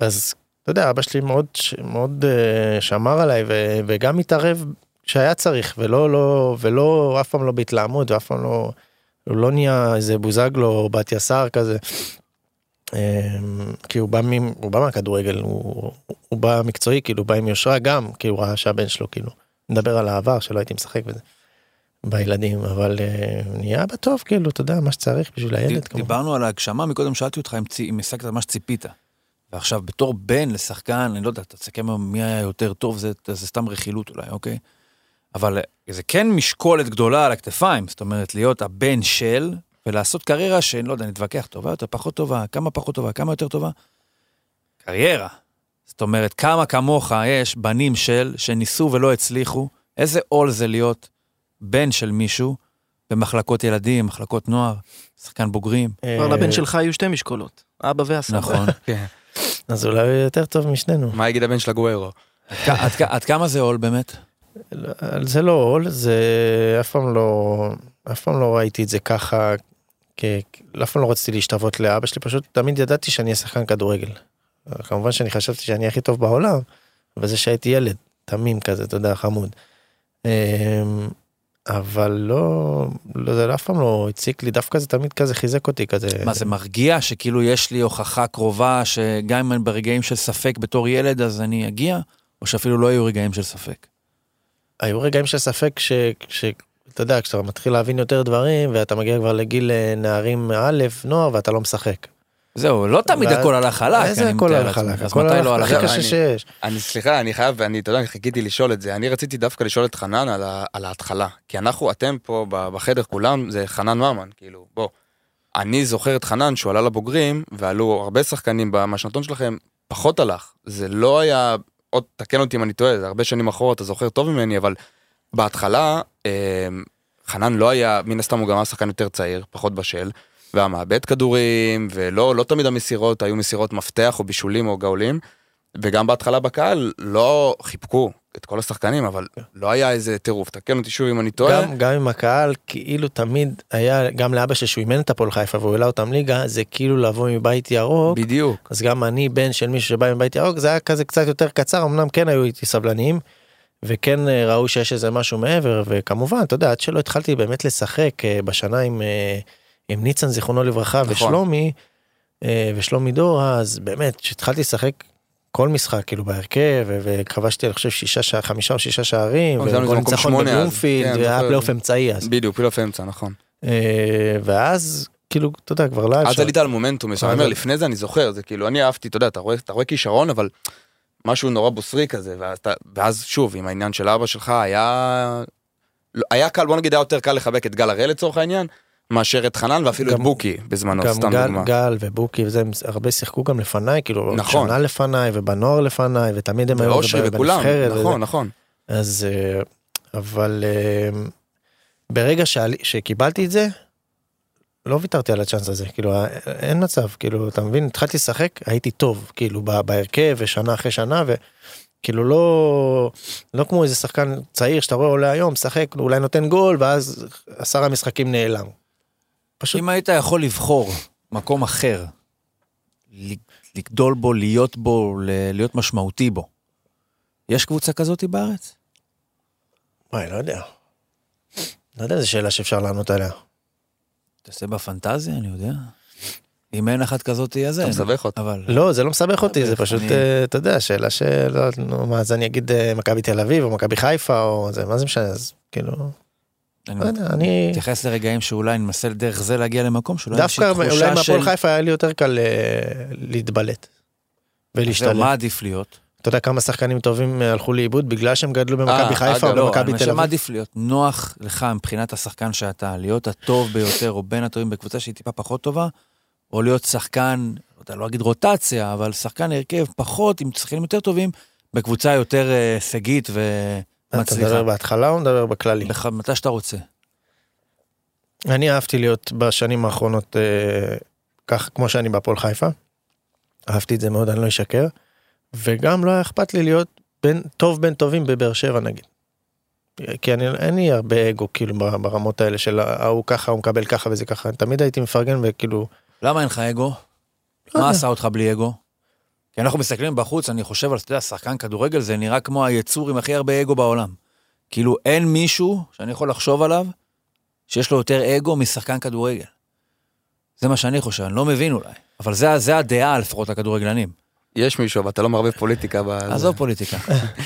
אז, אתה יודע, אבא שלי מאוד, מאוד אה, שמר עליי, וגם התערב שהיה צריך, ולא, לא, ולא, אף פעם לא בהתלהמות, ואף פעם לא, הוא לא נהיה איזה בוזגלו או בת יסר כזה. אה, כי הוא בא, מ, הוא בא מהכדורגל, הוא, הוא בא מקצועי, כאילו, הוא בא עם יושרה גם, כי הוא ראה שהבן שלו, כאילו, מדבר על העבר, שלא הייתי משחק בזה. בילדים, אבל אה, נהיה אבא טוב, כאילו, אתה יודע, מה שצריך בשביל הילד, ד-. דיברנו על ההגשמה, מקודם שאלתי אותך אם צי- אם השגת מה שציפית. ועכשיו, בתור בן לשחקן, אני לא יודע, תסכם מי היה יותר טוב, זה, זה סתם רכילות אולי, אוקיי? אבל זה כן משקולת גדולה על הכתפיים, זאת אומרת, להיות הבן של, ולעשות קריירה שאני לא יודע, נתווכח, טובה יותר, פחות טובה, כמה פחות טובה, כמה יותר טובה. קריירה. זאת אומרת, כמה כמוך יש בנים של, שניסו ולא הצליחו, איזה עול זה להיות בן של מישהו במחלקות ילדים, מחלקות נוער, שחקן בוגרים. כבר אה, לבן שלך היו שתי משקולות, אבא והסבא. נכון. *laughs* כן. אז אולי הוא יותר טוב משנינו. מה יגיד הבן של הגוורו? עד כמה זה עול באמת? זה לא עול, זה אף פעם לא, אף פעם לא ראיתי את זה ככה, כ... אף פעם לא רציתי להשתוות לאבא שלי, פשוט תמיד ידעתי שאני אהיה שחקן כדורגל. כמובן שאני חשבתי שאני הכי טוב בעולם, אבל זה שהייתי ילד, תמים כזה, אתה יודע, חמוד. אמ, אבל לא, לא, זה אף פעם לא הציק לי, דווקא זה תמיד כזה חיזק אותי כזה. מה, זה מרגיע שכאילו יש לי הוכחה קרובה שגם אם אני ברגעים של ספק בתור ילד אז אני אגיע, או שאפילו לא יהיו רגעים של ספק? היו רגעים של ספק ש... ש... אתה יודע, כשאתה מתחיל להבין יותר דברים ואתה מגיע כבר לגיל אה, נערים א', נוער ואתה לא משחק. זהו, לא תמיד ואז- הכל הלך חלק, איזה אני הכל הלך. חלק? אז מתי לא הלך הכי חלק? קשה אני- שיש. אני סליחה, אני חייב, ואני, אתה יודע, אני חיכיתי לשאול את זה. אני רציתי דווקא לשאול את חנן על, ה, על ההתחלה. כי אנחנו, אתם פה בחדר, כולם, זה חנן ממן, כאילו, בוא. אני זוכר את חנן שהוא עלה לבוגרים, ועלו הרבה שחקנים מהשנתון שלכם, פחות הלך. זה לא היה, עוד תקן אותי אם אני טועה, זה הרבה שנים אחורה, אתה זוכר טוב ממני, אבל בהתחלה, אה, חנן לא היה, מן הסתם הוא גם היה שחקן יותר צעיר, פחות בשל, והיה מאבד כדורים, ולא לא תמיד המסירות היו מסירות מפתח או בישולים או גאולים. וגם בהתחלה בקהל לא חיבקו את כל השחקנים, אבל לא היה איזה טירוף. תקן אותי שוב אם אני טועה. גם, גם עם הקהל, כאילו תמיד היה, גם לאבא שלי שהוא אימן את הפועל חיפה והוא העלה אותם ליגה, זה כאילו לבוא מבית ירוק. בדיוק. אז גם אני בן של מישהו שבא מבית ירוק, זה היה כזה קצת יותר קצר, אמנם כן היו איתי סבלניים, וכן אה, ראו שיש איזה משהו מעבר, וכמובן, אתה יודע, עד שלא התחלתי באמת לשחק אה, בשנה עם, אה, עם ניצן זיכרונו לברכה נכון. ושלומי, ושלומי דור, אז באמת, כשהתחלתי לשחק כל משחק, כאילו בהרכב, וכבשתי, אני חושב, שישה, שע- חמישה או שישה שערים, מקום ניצחון. בבלומפילד, כן, והיה זוכר. פלייאוף אמצעי אז. בדיוק, פילוף אמצע, נכון. אה, ואז, כאילו, אתה יודע, כבר לא היה אז אפשר. עלית על מומנטום, מסוים. אני אומר, אבל- לפני זה אני זוכר, זה כאילו, אני אהבתי, אתה יודע, אתה רואה, אתה רואה כישרון, אבל משהו נורא בוסרי כזה, ואז, שוב, עם העניין של אבא שלך, היה... לא- היה קל, בוא נגיד, היה יותר קל לחבק את גל הראל לצורך העניין, מאשר את חנן ואפילו את גם- בוקי בזמנו, גם סתם גל, דוגמה. גל ובוקי וזה, הם הרבה שיחקו גם לפניי, כאילו, נכון. שנה לפניי ובנוער לפניי, ותמיד הם היו בנבחרת וזה. נכון, נכון. אז, אה, אבל אה, ברגע שעלי- שקיבלתי את זה, לא ויתרתי על הצ'אנס הזה, כאילו, אה, אין מצב, כאילו, אתה מבין, התחלתי לשחק, הייתי טוב, כאילו, בהרכב, ושנה אחרי שנה, וכאילו, לא, לא כמו איזה שחקן צעיר שאתה רואה עולה היום, משחק, אולי נותן גול, ואז עשרה משחקים נעלם. פשוט אם היית יכול לבחור מקום אחר, לגדול בו, להיות בו, להיות משמעותי בו, יש קבוצה כזאת בארץ? וואי, לא יודע. לא יודע, זו שאלה שאפשר לענות עליה. תעשה בפנטזיה, אני יודע. אם אין אחת כזאת, אז אתה אין. מסבך אותה. אבל... לא, זה לא מסבך אותי, זה פשוט, אני- אה, אתה יודע, שאלה של, נו, מה, אז אני אגיד אה, מכבי תל אביב או מכבי חיפה או זה, מה זה משנה, אז כאילו, אני לא אני, מתייחס לרגעים שאולי ננסה דרך זה להגיע למקום שאולי יש דווקא תחושה אולי של... מהפועל חיפה היה לי יותר קל אה, להתבלט. זהו, ולהשתלב. מה עדיף להיות? אתה יודע כמה שחקנים טובים אה, הלכו לאיבוד בגלל שהם גדלו במכבי אה, חיפה או לא, במכבי אני תל חושב מה אביב. עדיף להיות נוח לך מבחינת השחקן שאתה, להיות הטוב ביותר או בין הטובים בקבוצה שהיא טיפה פחות טובה, או להיות שחקן, יודע, לא אגיד רוטציה, אבל שחקן הרכב פחות, עם שחקנים יותר טובים, בקבוצה יותר הישגית אתה. מדבר בהתחלה או מדבר בכללי? בח- מתי שאתה רוצה. אני אהבתי להיות בשנים האחרונות אה, כך כמו שאני בהפועל חיפה. אהבתי את זה מאוד, אני לא אשקר. וגם לא היה אכפת לי להיות בין, טוב בין טובים בבאר שבע נגיד. כי אני, אין לי הרבה אגו כאילו בר- ברמות האלה של ההוא ככה, הוא מקבל ככה וזה ככה, תמיד הייתי מפרגן וכאילו, למה אין לך אגו? לא מה. עשה אותך בלי אגו? כי אנחנו מסתכלים בחוץ, אני חושב על, אתה יודע, שחקן כדורגל זה נראה כמו היצור עם הכי הרבה אגו בעולם. כאילו, אין מישהו שאני יכול לחשוב עליו שיש לו יותר אגו משחקן כדורגל. זה מה שאני חושב, אני לא מבין אולי. אבל זה, זה הדעה לפחות לכדורגלנים. יש מישהו, אבל אתה לא מערבב פוליטיקה. עזוב פוליטיקה.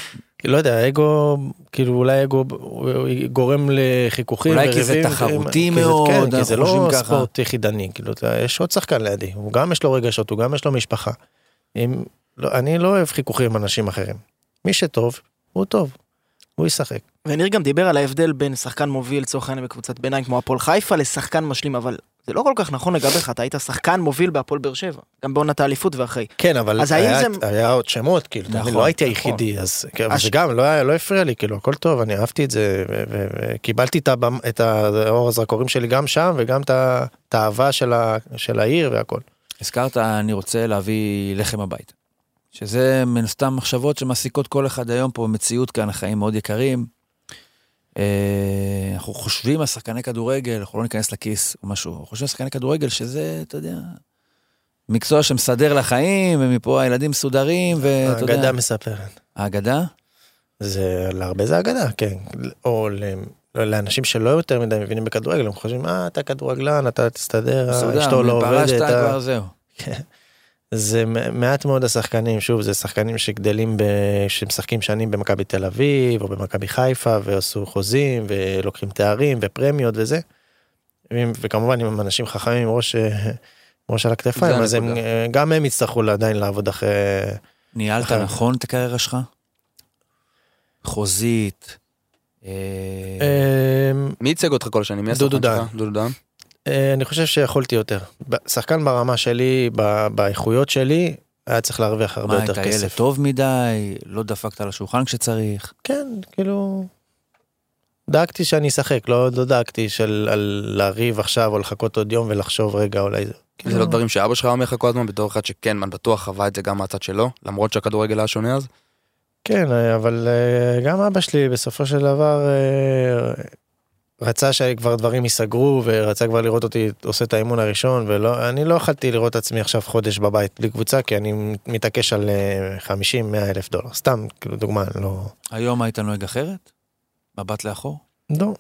*laughs* לא יודע, אגו, כאילו אולי אגו הוא גורם לחיכוכים אולי כי זה תחרותי מאוד, כן, כי זה לא. ספורט יחידני, כאילו, יש עוד שחקן לידי, הוא גם יש לו רגשות, הוא גם יש לו משפחה. אם, לא, אני לא אוהב חיכוכים עם אנשים אחרים. מי שטוב, הוא טוב, הוא ישחק. וניר גם דיבר על ההבדל בין שחקן מוביל לצורך העניין בקבוצת ביניים כמו הפועל חיפה לשחקן משלים, אבל זה לא כל כך נכון לגביך, אתה היית שחקן מוביל בהפועל באר שבע, גם בעונת האליפות ואחרי. כן, אבל היה, זה- היה עוד שמות, כאילו, נכון, לא הייתי נכון. היחידי, אז כן, אבל הש- זה גם לא לא הפריע לי, כאילו, הכל טוב, אני אהבתי את זה, וקיבלתי את הבמ- את האור הזרקורים שלי גם שם, וגם את האהבה של ה- של העיר והכל. הזכרת, אני רוצה להביא לחם הביתה. שזה מן סתם מחשבות שמעסיקות כל אחד היום פה במציאות כאן, החיים מאוד יקרים. אה, אנחנו חושבים על שחקני כדורגל, אנחנו לא ניכנס לכיס או משהו, אנחנו חושבים על שחקני כדורגל שזה, אתה יודע, מקצוע שמסדר לחיים, ומפה הילדים מסודרים, ואתה יודע... האגדה מספרת. האגדה? זה להרבה זה אגדה, כן. או לאנשים שלא יותר מדי מבינים בכדורגל, הם חושבים, אה, אתה כדורגלן, אתה תסתדר, אשתו לא פרשת, עובדת. אה." כבר זהו. *laughs* זה מעט מאוד השחקנים, שוב, זה שחקנים שגדלים, ב... שמשחקים שנים במכבי תל אביב, או במכבי חיפה, ועשו חוזים, ולוקחים תארים, ופרמיות וזה. וכמובן, עם אנשים חכמים עם ראש, אה, ראש על הכתפיים, אז הם. אה, גם הם יצטרכו עדיין לעבוד אחרי... ניהלת אחר. נכון את הקריירה שלך? חוזית. אה, אה, מי ייצג אותך כל השנים? דודו. שלך? דודו דהן. אה, אני חושב שיכולתי יותר. שחקן ברמה שלי, ב- באיכויות שלי, היה צריך להרוויח הרבה מה, יותר היית ילד כסף. טוב מדי? לא דפקת על השולחן כשצריך? כן, כאילו... דאגתי שאני אשחק, לא, לא דאגתי של על לריב עכשיו או לחכות עוד יום ולחשוב רגע אולי זה. זה כאילו, לא דברים שאבא שלך אומר לך כל הזמן בתור אחד שכן, man בטוח חווה את זה גם מהצד שלו, למרות שהכדורגל היה שונה אז. כן, אה, אבל אה, גם אבא שלי בסופו של דבר אה, רצה שכבר דברים ייסגרו ורצה כבר לראות אותי עושה את האימון הראשון ולא, אני לא יכלתי לראות את עצמי עכשיו חודש בבית בלי קבוצה כי אני מתעקש על 50-100 אלף דולר, סתם כאילו דוגמה, לא... היום היית נוהג אחרת? מבט לאחור? לא.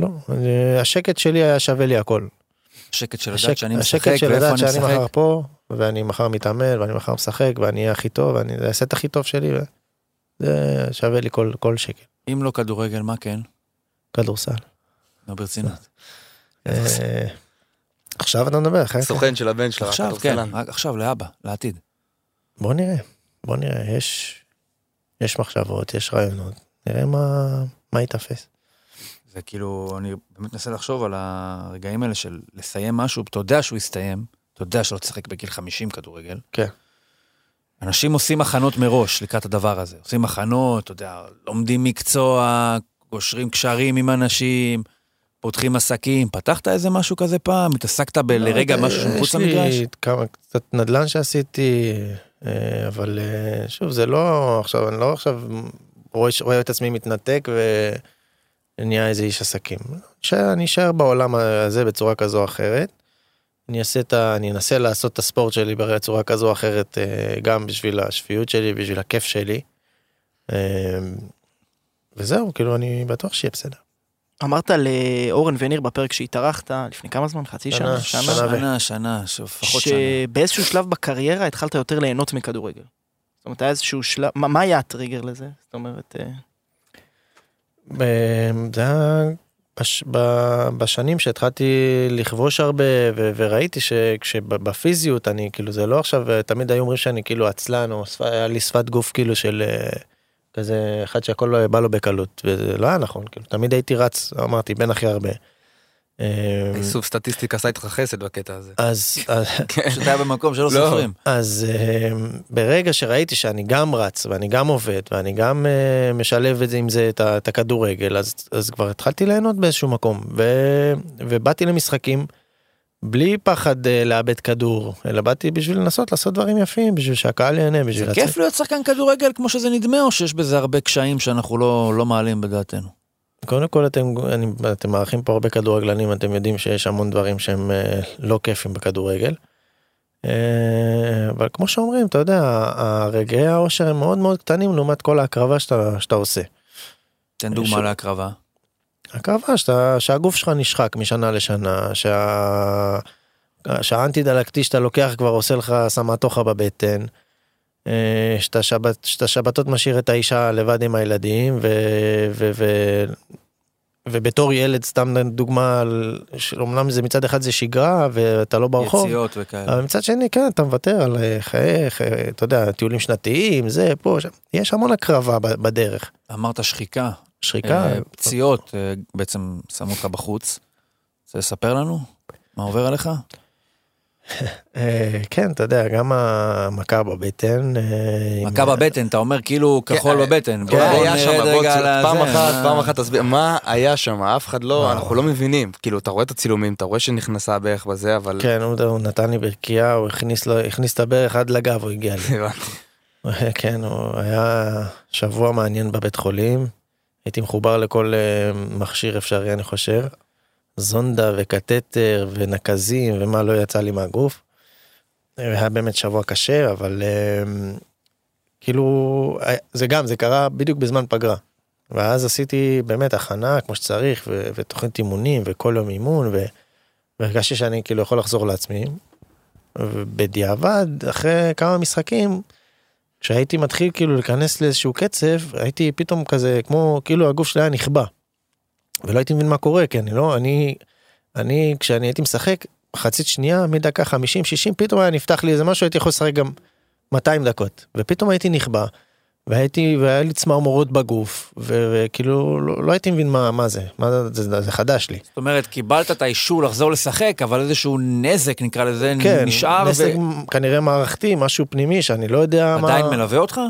לא, אני- השקט שלי היה שווה לי הכל. השקט של לדעת שאני השקט משחק של ואיפה לדעת אני שאני משחק? מחר פה, ואני מחר מתאמן, ואני מחר משחק, ואני אהיה הכי טוב, ואני אעשה את הכי טוב שלי, זה שווה לי כל, כל שקל. אם לא כדורגל, מה כן? כדורסל. לא ברצינות. אה, עכשיו אתה מדבר, אחרי סוכן של הבן שלך, עכשיו, כן, עכשיו, לאבא, לעתיד. בוא נראה, בוא נראה, יש, יש מחשבות, יש רעיונות, נראה מה, מה ייתפס. זה כאילו, אני באמת מנסה לחשוב על הרגעים האלה של לסיים משהו, אתה יודע שהוא יסתיים, אתה יודע שלא תשחק בגיל 50 כדורגל. כן. אנשים עושים הכנות מראש לקראת הדבר הזה. עושים הכנות, אתה יודע, לומדים מקצוע, קושרים קשרים עם אנשים, פותחים עסקים. פתחת איזה משהו כזה פעם? התעסקת ב- לרגע לא, משהו שמחוץ יש למגרש? לי כמה, קצת נדל"ן שעשיתי, אה, אבל אה, שוב, זה לא, עכשיו, אני לא עכשיו רואה, רואה את עצמי מתנתק ונהיה איזה איש עסקים. שאני אשאר בעולם הזה בצורה כזו או אחרת. אני אעשה את ה... אני אנסה לעשות את הספורט שלי בצורה כזו או אחרת, אה, גם בשביל השפיות שלי, בשביל הכיף שלי. אה, וזהו, כאילו, אני בטוח שיהיה בסדר. אמרת לאורן וניר בפרק שהתארחת לפני כמה זמן? חצי שנה? שנה, שנה? שנה. שנה, שנה, לפחות שנה. שבאיזשהו שלב בקריירה התחלת יותר ליהנות מכדורגל. זאת אומרת, היה איזשהו שלב, מה, מה היה הטריגר לזה? זאת אומרת, אה, זה היה בש, ב, בשנים שהתחלתי לכבוש הרבה ו, וראיתי שכשבפיזיות אני כאילו זה לא עכשיו תמיד היו אומרים שאני כאילו עצלן או שפ, היה לי שפת גוף כאילו של אה, כזה אחד שהכל בא לו בקלות וזה לא היה נכון כאילו תמיד הייתי רץ אמרתי בין הכי הרבה. אה, איסוף סטטיסטיקה עשה איתך חסד בקטע הזה. אז, אז *laughs* פשוט היה במקום שלא לא. סופרים. אז uh, ברגע שראיתי שאני גם רץ ואני גם עובד ואני גם uh, משלב את זה עם זה את, הכדורגל אז, אז כבר התחלתי ליהנות באיזשהו מקום ובאתי למשחקים בלי פחד אה, לאבד כדור, אלא באתי בשביל לנסות לעשות דברים יפים, בשביל שהקהל ייהנה, בשביל זה. כיף להיות שחקן כדורגל כמו שזה נדמה, או שיש בזה הרבה קשיים שאנחנו לא לא מעלים בדעתנו? קודם כל אתם, אני, אתם מארחים פה הרבה כדורגלנים, אתם יודעים שיש המון דברים שהם אה, לא כיפים בכדורגל. אה, אבל כמו שאומרים, אתה יודע, הרגעי האושר הם מאוד מאוד קטנים לעומת כל ההקרבה שאתה, שאתה עושה. תן דוגמה ש- להקרבה. הקרבה שאתה, שהגוף שלך נשחק משנה לשנה, שה... שהאנטי דלקתי שאתה לוקח כבר עושה לך סמטוחה בבטן, אה, שאתה, שבת, שאתה שבתות משאיר את האישה לבד עם הילדים, ו... ו... ו... ובתור ילד, סתם דוגמה, שאומנם זה מצד אחד זה שגרה ואתה לא ברחוב, יציאות וכאלה. אבל מצד שני כן אתה מוותר על אה, חיי, חיי, אתה יודע, טיולים שנתיים, זה, פה, שם. יש המון הקרבה בדרך. אמרת שחיקה, שחיקה, אה, פציעות, אה, בעצם שמו אותך בחוץ. רוצה לספר לנו? מה עובר עליך? אה, כן, אתה יודע, גם המכה בבטן. אה, מכה בבטן, אתה אומר כאילו כחול אה, בבטן. בוא- מה בוא היה שם? נרד רגע על פעם הזה, אחת, פעם אחת תסביר, מה היה שם? אף אחד לא. אנחנו לא מבינים. כאילו, אתה רואה את הצילומים, אתה רואה שנכנסה הברך בזה, אבל... כן, הוא, נתן לי ברכייה, הוא הכניס, את הברך עד לגב, הוא הגיע לי. *laughs* *laughs* כן, הוא היה שבוע מעניין בבית חולים. הייתי מחובר לכל מכשיר אפשרי, אני חושב. זונדה וקתטר ונקזים ומה לא יצא לי מהגוף. היה באמת שבוע קשה, אבל אה, כאילו, אה, זה גם, זה קרה בדיוק בזמן פגרה. ואז עשיתי באמת הכנה כמו שצריך, ו- ותוכנית אימונים, וכל יום אימון, והרגשתי שאני כאילו יכול לחזור לעצמי. ובדיעבד, אחרי כמה משחקים, כשהייתי מתחיל כאילו להיכנס לאיזשהו קצב, הייתי פתאום כזה, כמו, כאילו הגוף שלי היה נכבה. ולא הייתי מבין מה קורה, כי אני לא, אני, אני, כשאני הייתי משחק, מחצית שנייה, מדקה 50-60, פתאום היה נפתח לי איזה משהו, הייתי יכול לשחק גם 200 דקות. ופתאום הייתי נכבה, והייתי, והיה לי צמרמורות בגוף, ו- וכאילו, לא, לא הייתי מבין מה, מה זה, מה זה, זה, זה חדש לי. זאת אומרת, קיבלת את האישור לחזור לשחק, אבל איזשהו נזק, נקרא לזה, כן, נשאר, נזק כנראה מערכתי, משהו פנימי שאני לא יודע מה... ועדיין מלווה אותך?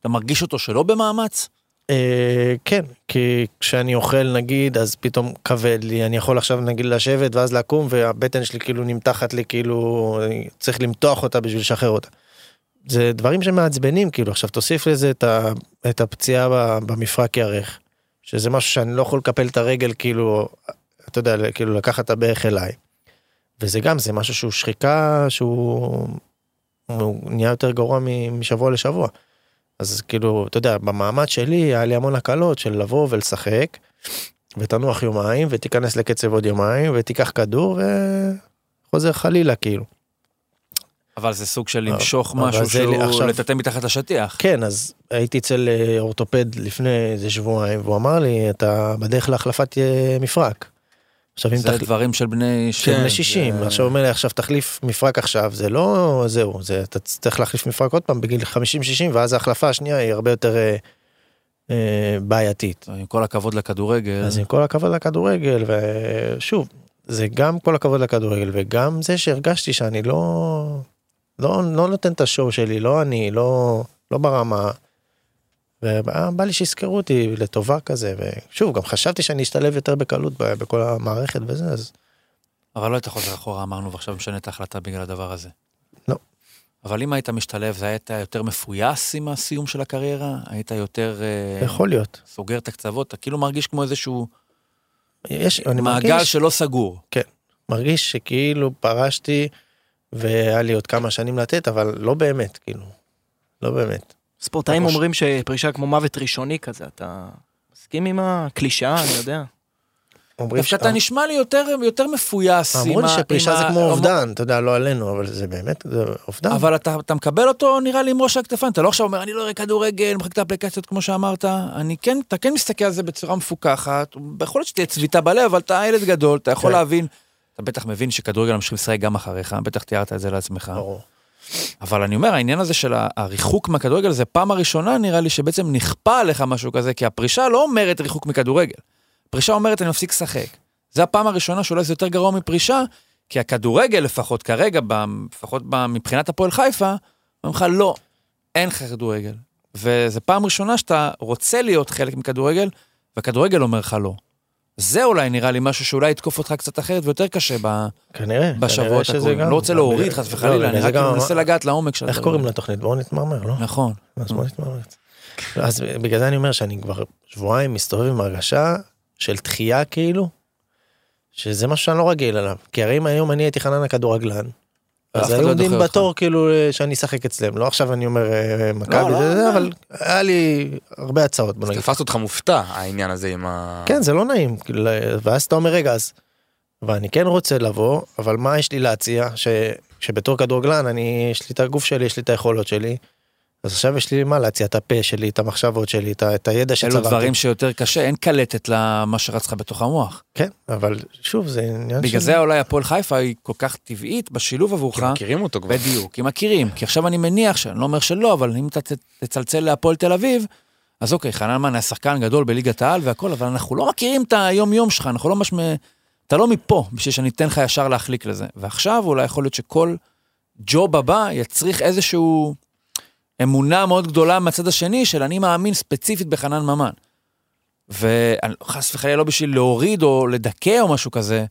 אתה מרגיש אותו שלא במאמץ? אה, כן, כי כשאני אוכל נגיד, אז פתאום כבד לי, אני יכול עכשיו נגיד לשבת ואז לקום והבטן שלי כאילו נמתחת לי כאילו, צריך למתוח אותה בשביל לשחרר אותה. זה דברים שמעצבנים כאילו, עכשיו תוסיף לזה את, ה, את הפציעה במפרק ירך, שזה משהו שאני לא יכול לקפל את הרגל כאילו, אתה יודע, כאילו לקחת את הברך אליי. וזה גם, זה משהו שהוא שחיקה שהוא הוא נהיה יותר גרוע משבוע לשבוע. אז כאילו, אתה יודע, במעמד שלי היה לי המון הקלות של לבוא ולשחק, ותנוח יומיים, ותיכנס לקצב עוד יומיים, ותיקח כדור, וחוזר חלילה כאילו. אבל זה סוג של אבל למשוך משהו שהוא עכשיו- לטאטא מתחת לשטיח. כן, אז הייתי אצל אה, אורתופד לפני איזה שבועיים, והוא אמר לי, אתה בדרך להחלפת אה, מפרק. עכשיו אם זה תחליף... דברים של בני... של כן, בני 60, זה- עכשיו אומר לי עכשיו תחליף מפרק עכשיו, זה לא זהו, זה אתה צריך להחליף מפרק עוד פעם בגיל 50-60 ואז ההחלפה השנייה היא הרבה יותר אה, אה, בעייתית. עם כל הכבוד לכדורגל. אז עם כל הכבוד לכדורגל, ושוב, זה גם כל הכבוד לכדורגל, וגם זה שהרגשתי שאני לא, לא, לא נותן את השואו שלי, לא אני, לא, לא ברמה. ובא לי שיזכרו אותי לטובה כזה, ושוב, גם חשבתי שאני אשתלב יותר בקלות בכל המערכת וזה, אז אבל לא היית חוזר אחורה, אמרנו, ועכשיו משנה את ההחלטה בגלל הדבר הזה. לא. אבל אם היית משתלב, זה היית יותר מפויס עם הסיום של הקריירה? היית יותר אה, יכול להיות. סוגר את הקצוות? אתה כאילו מרגיש כמו איזשהו יש, אני מעגל מרגיש, שלא סגור. מרגיש שכאילו פרשתי, והיה לי עוד כמה שנים לתת, אבל לא באמת, כאילו, לא באמת. ספורטאים אומרים שפרישה כמו מוות ראשוני כזה, אתה מסכים עם הקלישאה, אני יודע. אומרים דווקא אתה נשמע לי יותר, יותר מפויס. אמרו לי שפרישה זה כמו אובדן, אתה יודע, לא עלינו, אבל זה באמת, זה אובדן. אבל אתה, אתה מקבל אותו נראה לי עם ראש הכתפיים, אתה לא עכשיו אומר אני לא אראה כדורגל, מחק את האפליקציות כמו שאמרת, אני כן, אתה כן מסתכל על זה בצורה מפוקחת, יכול להיות שתהיה צביטה בלב, אבל אתה ילד גדול, אתה יכול כן. להבין, אתה בטח מבין שכדורגל ממשיך לשחק גם אחריך, בטח תיארת את זה לעצמך, ברור. אבל אני אומר, העניין הזה של הריחוק מהכדורגל זה פעם הראשונה נראה לי שבעצם נכפה עליך משהו כזה, כי הפרישה לא אומרת ריחוק מכדורגל, פרישה אומרת אני מפסיק לשחק. זה הפעם הראשונה שאולי זה יותר גרוע מפרישה, כי הכדורגל לפחות כרגע, לפחות מבחינת הפועל חיפה, אומרים לך לא, אין לך כדורגל. וזו פעם ראשונה שאתה רוצה להיות חלק מכדורגל, והכדורגל אומר לך לא. זה אולי נראה לי משהו שאולי יתקוף אותך קצת אחרת ויותר קשה ב... כנראה, בשבועות הקרובים. גם... לא רוצה להוריד חס וחלילה, לא, אני רק גם- מנסה לגעת לעומק של איך. קוראים לתוכנית? בואו נתמרמר, לא? נכון. אז בוא נתמרמר. אז בגלל זה אני אומר שאני כבר שבועיים מסתובב עם הרגשה של דחייה כאילו, שזה משהו שאני לא רגיל אליו. כי הרי אם היום אני הייתי חנן הכדורגלן, אז היו לא עומדים. בתור כאילו שאני אשחק אצלם. לא עכשיו אני אומר אה, מכבי, לא, לא. אבל היה לי הרבה הצעות אז. תפס אותך מופתע העניין הזה עם ה... כן זה לא נעים כאילו, ואז אתה אומר רגע אז. ואני כן רוצה לבוא אבל מה יש לי להציע ש... שבתור כדורגלן אני יש לי את הגוף שלי יש לי את היכולות שלי. אז עכשיו יש לי מה להציע את הפה שלי את המחשבות שלי את, את הידע אלו שצברתי. דברים שיותר קשה, אין קלטת למה שרץ לך בתוך המוח. כן אבל שוב זה עניין בגלל זה אולי הפועל חיפה היא כל כך טבעית בשילוב עבורך. כי מכירים אותו כבר. בדיוק, כי מכירים. כי עכשיו אני מניח, שאני לא אומר שלא, אבל אם אתה תצלצל להפועל תל אביב, אז אוקיי, חנן מן היה שחקן גדול בליגת העל והכל, אבל אנחנו לא מכירים את היום-יום שלך, אנחנו לא ממש... אתה לא מפה, בשביל שאני אתן לך ישר להחליק לזה. ועכשיו אולי יכול להיות שכל ג'וב הבא יצריך איזשהו אמונה מאוד גדולה מהצד השני, של אני מאמין ספציפית בחנן ממן. וחס וחלילה לא בשביל להוריד או לדכא או משהו כזה,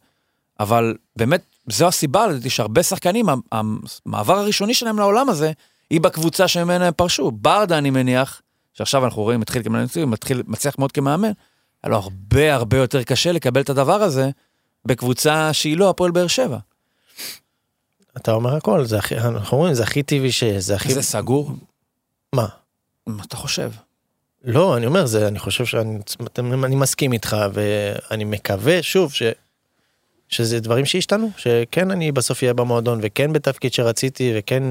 אבל באמת, זו הסיבה, לדעתי, שהרבה שחקנים, המעבר הראשוני שלהם לעולם הזה, היא בקבוצה שממנה הם פרשו. ברדה, אני מניח, שעכשיו אנחנו רואים, התחיל מקצועי, מתחיל, מצליח מאוד כמאמן, היה לו הרבה הרבה יותר קשה לקבל את הדבר הזה בקבוצה שהיא לא הפועל באר שבע. אתה אומר הכל זה הכי אנחנו אומרים זה הכי טבעי שיש זה הכי זה סגור? מה מה אתה חושב? לא אני אומר זה אני חושב שאני אני מסכים איתך ואני מקווה שוב ש. שזה דברים שהשתנו שכן אני בסוף אהיה במועדון וכן בתפקיד שרציתי וכן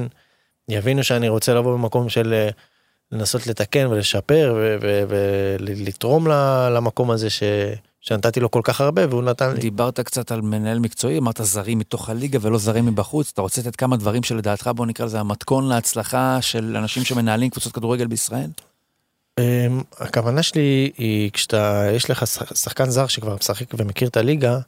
יבינו שאני רוצה לבוא במקום של אה, לנסות לתקן ולשפר ולתרום למקום הזה ש... שנתתי לו כל כך הרבה והוא נתן לי. דיברת קצת על מנהל מקצועי, אמרת זרים מתוך הליגה ולא זרים מבחוץ, אתה רוצה לתת כמה דברים שלדעתך, בוא נקרא לזה המתכון להצלחה של אנשים שמנהלים קבוצות כדורגל בישראל? אמ, הכוונה שלי היא כשאתה יש לך שח- שחקן זר שכבר משחק ומכיר את הליגה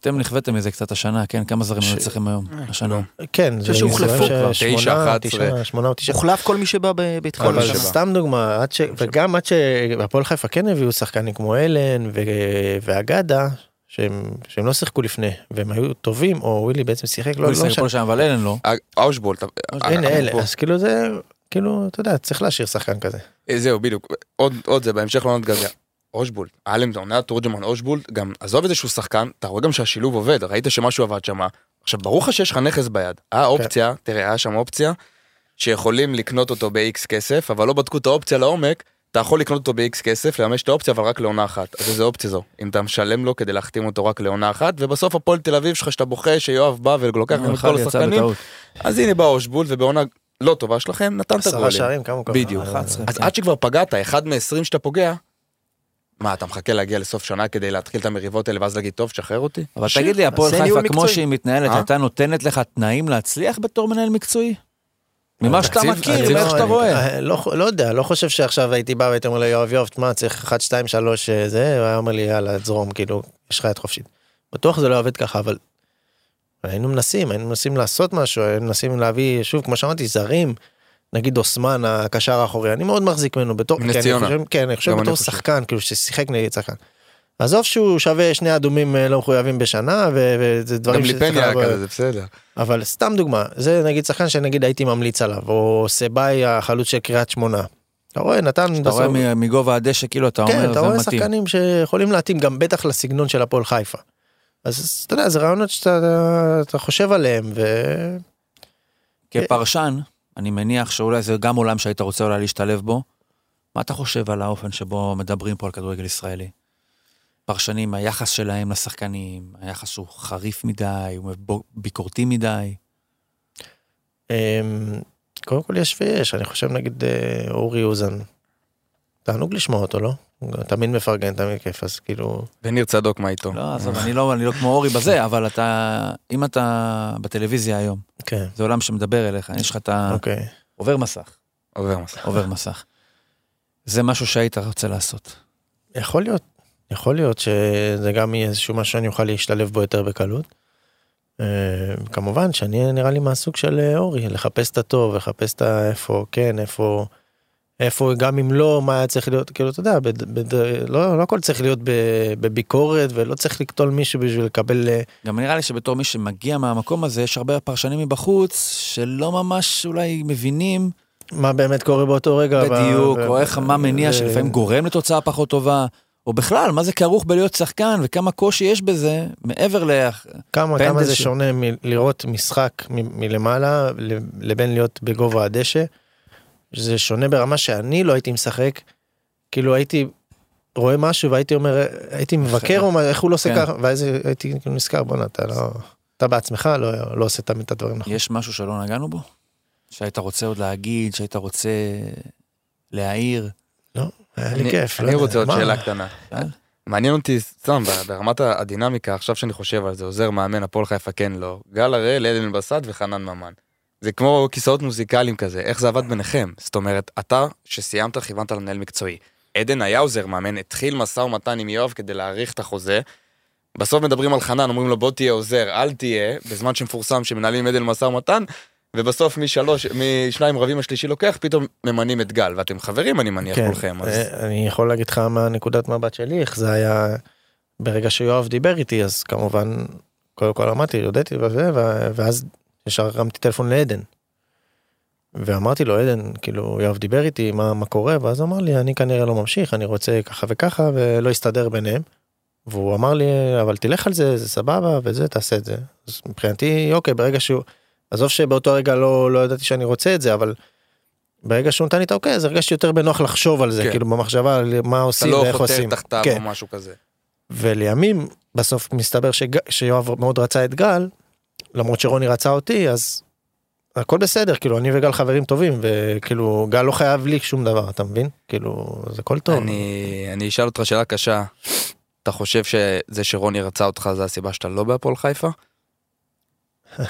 אתם נכוויתם מזה קצת השנה, כן? כמה זרים היו אצלכם היום, השנה? כן זה שהוחלפו כבר, תשע, אחת תשעה, עשרה. שמונה או תשעה הוחלף כל מי שבא בהתחלה. אבל שבא. סתם דוגמה. וגם עד שהפועל חיפה כן הביאו שחקנים כמו אלן ו... ואגדה שהם, שהם לא שיחקו לפני והם היו טובים או ווילי בעצם שיחק לא, לא משנה. פה שם, אבל אלן לא. אה, אושבולט. אה, הנה פה. אז כאילו זה כאילו אתה יודע צריך להשאיר שחקן כזה. אה, זהו, בדיוק. עוד, עוד זה, בהמשך לעונת גביע. אושבולט, את העונה תורג'מן אושבולט, גם עזוב את זה שהוא שחקן, אתה רואה גם שהשילוב עובד, ראית שמשהו עבד שם. עכשיו, ברור לך שיש לך נכס ביד. היה אופציה, תראה, היה שם אופציה, שיכולים לקנות אותו ב-X כסף, אבל לא בדקו את האופציה לעומק, אתה יכול לקנות אותו ב-X כסף, לממש את האופציה, אבל רק לעונה אחת. אז איזה אופציה זו? אם אתה משלם לו כדי להחתים אותו רק לעונה אחת, ובסוף הפועל תל אביב שלך, שאתה בוכה שיואב בא ולוקח ממך את כל השחקנים. אז הנה בא אושבולט, ובעונה לא טובה שלכם, נתן את עשרה הגולים. שערים כמה הוא קבע? בדיוק. אה, 11. אז עד שכבר פגעת, אחד מ-20 שאתה פוגע, מה, אתה מחכה להגיע לסוף שנה כדי להתחיל את המריבות האלה ואז להגיד, טוב, שחרר אותי? אבל תגיד לי, הפועל חיפה, כמו מקצועי. שהיא מתנהלת, אה? הייתה נותנת לך תנאים להצליח בתור מנהל מקצועי? ממה שאתה מכיר, מאיך שאתה אני- רואה. אה, לא, לא יודע, לא חושב שעכשיו הייתי בא והייתי אומר ליואב יואב, תשמע, צריך 1, 2, 3 זה, הוא היה אומר לי יאללה, תזרום, כאילו, יש לך יד חופשית. בטוח זה לא עובד ככה, אבל היינו מנסים, היינו מנסים לעשות משהו, היינו מנסים להביא, שוב, כמו שאמרתי, זרים, נגיד אוסמן, הקשר האחורי, אני מאוד מחזיק ממנו בתור, נס כי אני ציונה. חושב- כן, אני חושב גם אני בתור חושב. שחקן, כאילו, ששיחק נגד שחקן. עזוב שהוא שווה שני אדומים אה, לא מחויבים בשנה, ו- וזה גם דברים שצריך ליפני היה לעבור- כזה, זה בסדר. אבל סתם דוגמה, זה נגיד שחקן שנגיד הייתי ממליץ עליו, או סבאי החלוץ של קריית שמונה. אתה רואה, נתן אתה רואה מ- מגובה הדשא, כאילו, אתה כן, אומר, אתה זה רואה מתאים. שחקנים שיכולים להתאים גם בטח לסגנון של הפועל חיפה. אז אתה יודע, זה רעיונות שאתה אתה חושב עליהם, ו... כפרשן, אני מניח שאולי זה גם עולם שהיית רוצה אולי להשתלב בו. מה אתה חושב על האופן שבו מדברים פה על כדורגל ישראלי? פרשנים, היחס שלהם לשחקנים, היחס שהוא חריף מדי, הוא ביקורתי מדי. אמ, קודם כל יש ויש, אני חושב נגיד אה, אורי אוזן. תענוג לשמוע אותו, לא? תמיד מפרגן, תמיד כיף, אז כאילו... וניר צדוק, מה איתו? לא, עזוב, אני לא, אני לא כמו אורי בזה, *laughs* אבל אתה, אם אתה בטלוויזיה היום, כן, זה עולם שמדבר אליך, יש לך את ה... אוקיי. עובר מסך, עובר מסך. עובר מסך. זה משהו שהיית רוצה לעשות. יכול להיות, יכול להיות שזה גם יהיה איזשהו משהו שאני אוכל להשתלב בו יותר בקלות. אה, כמובן שאני נראה לי מהסוג של אה, אורי, לחפש את הטוב, לחפש את איפה כן, איפה, איפה, גם אם לא, מה היה צריך להיות, כאילו, אתה יודע, בד, בד, לא, לא הכל צריך להיות בביקורת, ולא צריך לקטול מישהו בשביל לקבל... אה, גם נראה לי שבתור מי שמגיע מהמקום הזה, יש הרבה פרשנים מבחוץ שלא ממש אולי מבינים מה באמת קורה באותו רגע. בדיוק, ו- או איך מה מניע ו- שלפעמים גורם לתוצאה פחות טובה, או בכלל, מה זה כרוך בלהיות שחקן וכמה קושי יש בזה, מעבר ל... כמה, כמה זה ש- שונה מלראות משחק מ- מלמעלה לבין להיות בגובה הדשא. זה שונה ברמה שאני לא הייתי משחק, כאילו הייתי רואה משהו והייתי אומר, הייתי מבקר או מה, איך הוא לא עושה כן. ככה, ואז הייתי כאילו נזכר, בואנה, אתה לא, אתה בעצמך לא, לא עושה תמיד את הדברים נכון. יש משהו שלא נגענו בו? שהיית רוצה עוד להגיד, שהיית רוצה להעיר? לא, היה לי אני- כיף. לא אני יודע, רוצה עוד מה? שאלה קטנה. מעניין אותי, סתם, ברמת הדינמיקה, עכשיו שאני חושב על זה, עוזר מאמן, הפועל חיפה כן לא. גל הראל, עדן בסט וחנן ממן. זה כמו כיסאות מוזיקליים כזה, איך זה עבד ביניכם? זאת אומרת, אתה, שסיימת, כיוונת למנהל מקצועי. עדן היה עוזר מאמן, התחיל משא ומתן עם יואב כדי להאריך את החוזה. בסוף מדברים על חנן, אומרים לו בוא תהיה עוזר, אל תהיה, בזמן שמפורסם שמנהלים עדן משא ומתן, ובסוף משלוש, משניים רבים השלישי לוקח, פתאום ממנים את גל, ואתם חברים אני מניח כן, כולכם, אז אה, אני יכול להגיד לך מהנקודת מבט שלי, איך זה היה ברגע שיואב דיבר איתי, אז כמובן, קודם כל אמרתי, הודיתי וזה, ואז ישר הרמתי טלפון לעדן. ואמרתי לו, עדן, כאילו, יואב דיבר איתי, מה, מה קורה? ואז אמר לי, אני כנראה לא ממשיך, אני רוצה ככה וככה, ולא הסתדר ביניהם. והוא אמר לי, אבל תלך על זה, זה סבבה, וזה, תעשה את זה. אז מבחינתי, אוקיי, ברגע שהוא... עזוב שבאותו רגע לא, לא ידעתי שאני רוצה את זה, אבל ברגע שהוא נתן לי את האוקיי, אז הרגשתי יותר בנוח לחשוב על זה, כן. כאילו במחשבה על מה אתה עושים לא ואיך חותר עושים. תחתיו כן. או משהו כזה. ולימים, בסוף מסתבר שג... שיואב מאוד רצה את גל, למרות שרוני רצה אותי, אז הכל בסדר, כאילו, אני וגל חברים טובים, וכאילו, גל לא חייב לי שום דבר, אתה מבין? כאילו, זה הכל טוב. אני, אני אשאל אותך שאלה קשה. אתה חושב שזה שרוני רצה אותך זה הסיבה שאתה לא בהפועל חיפה? *laughs*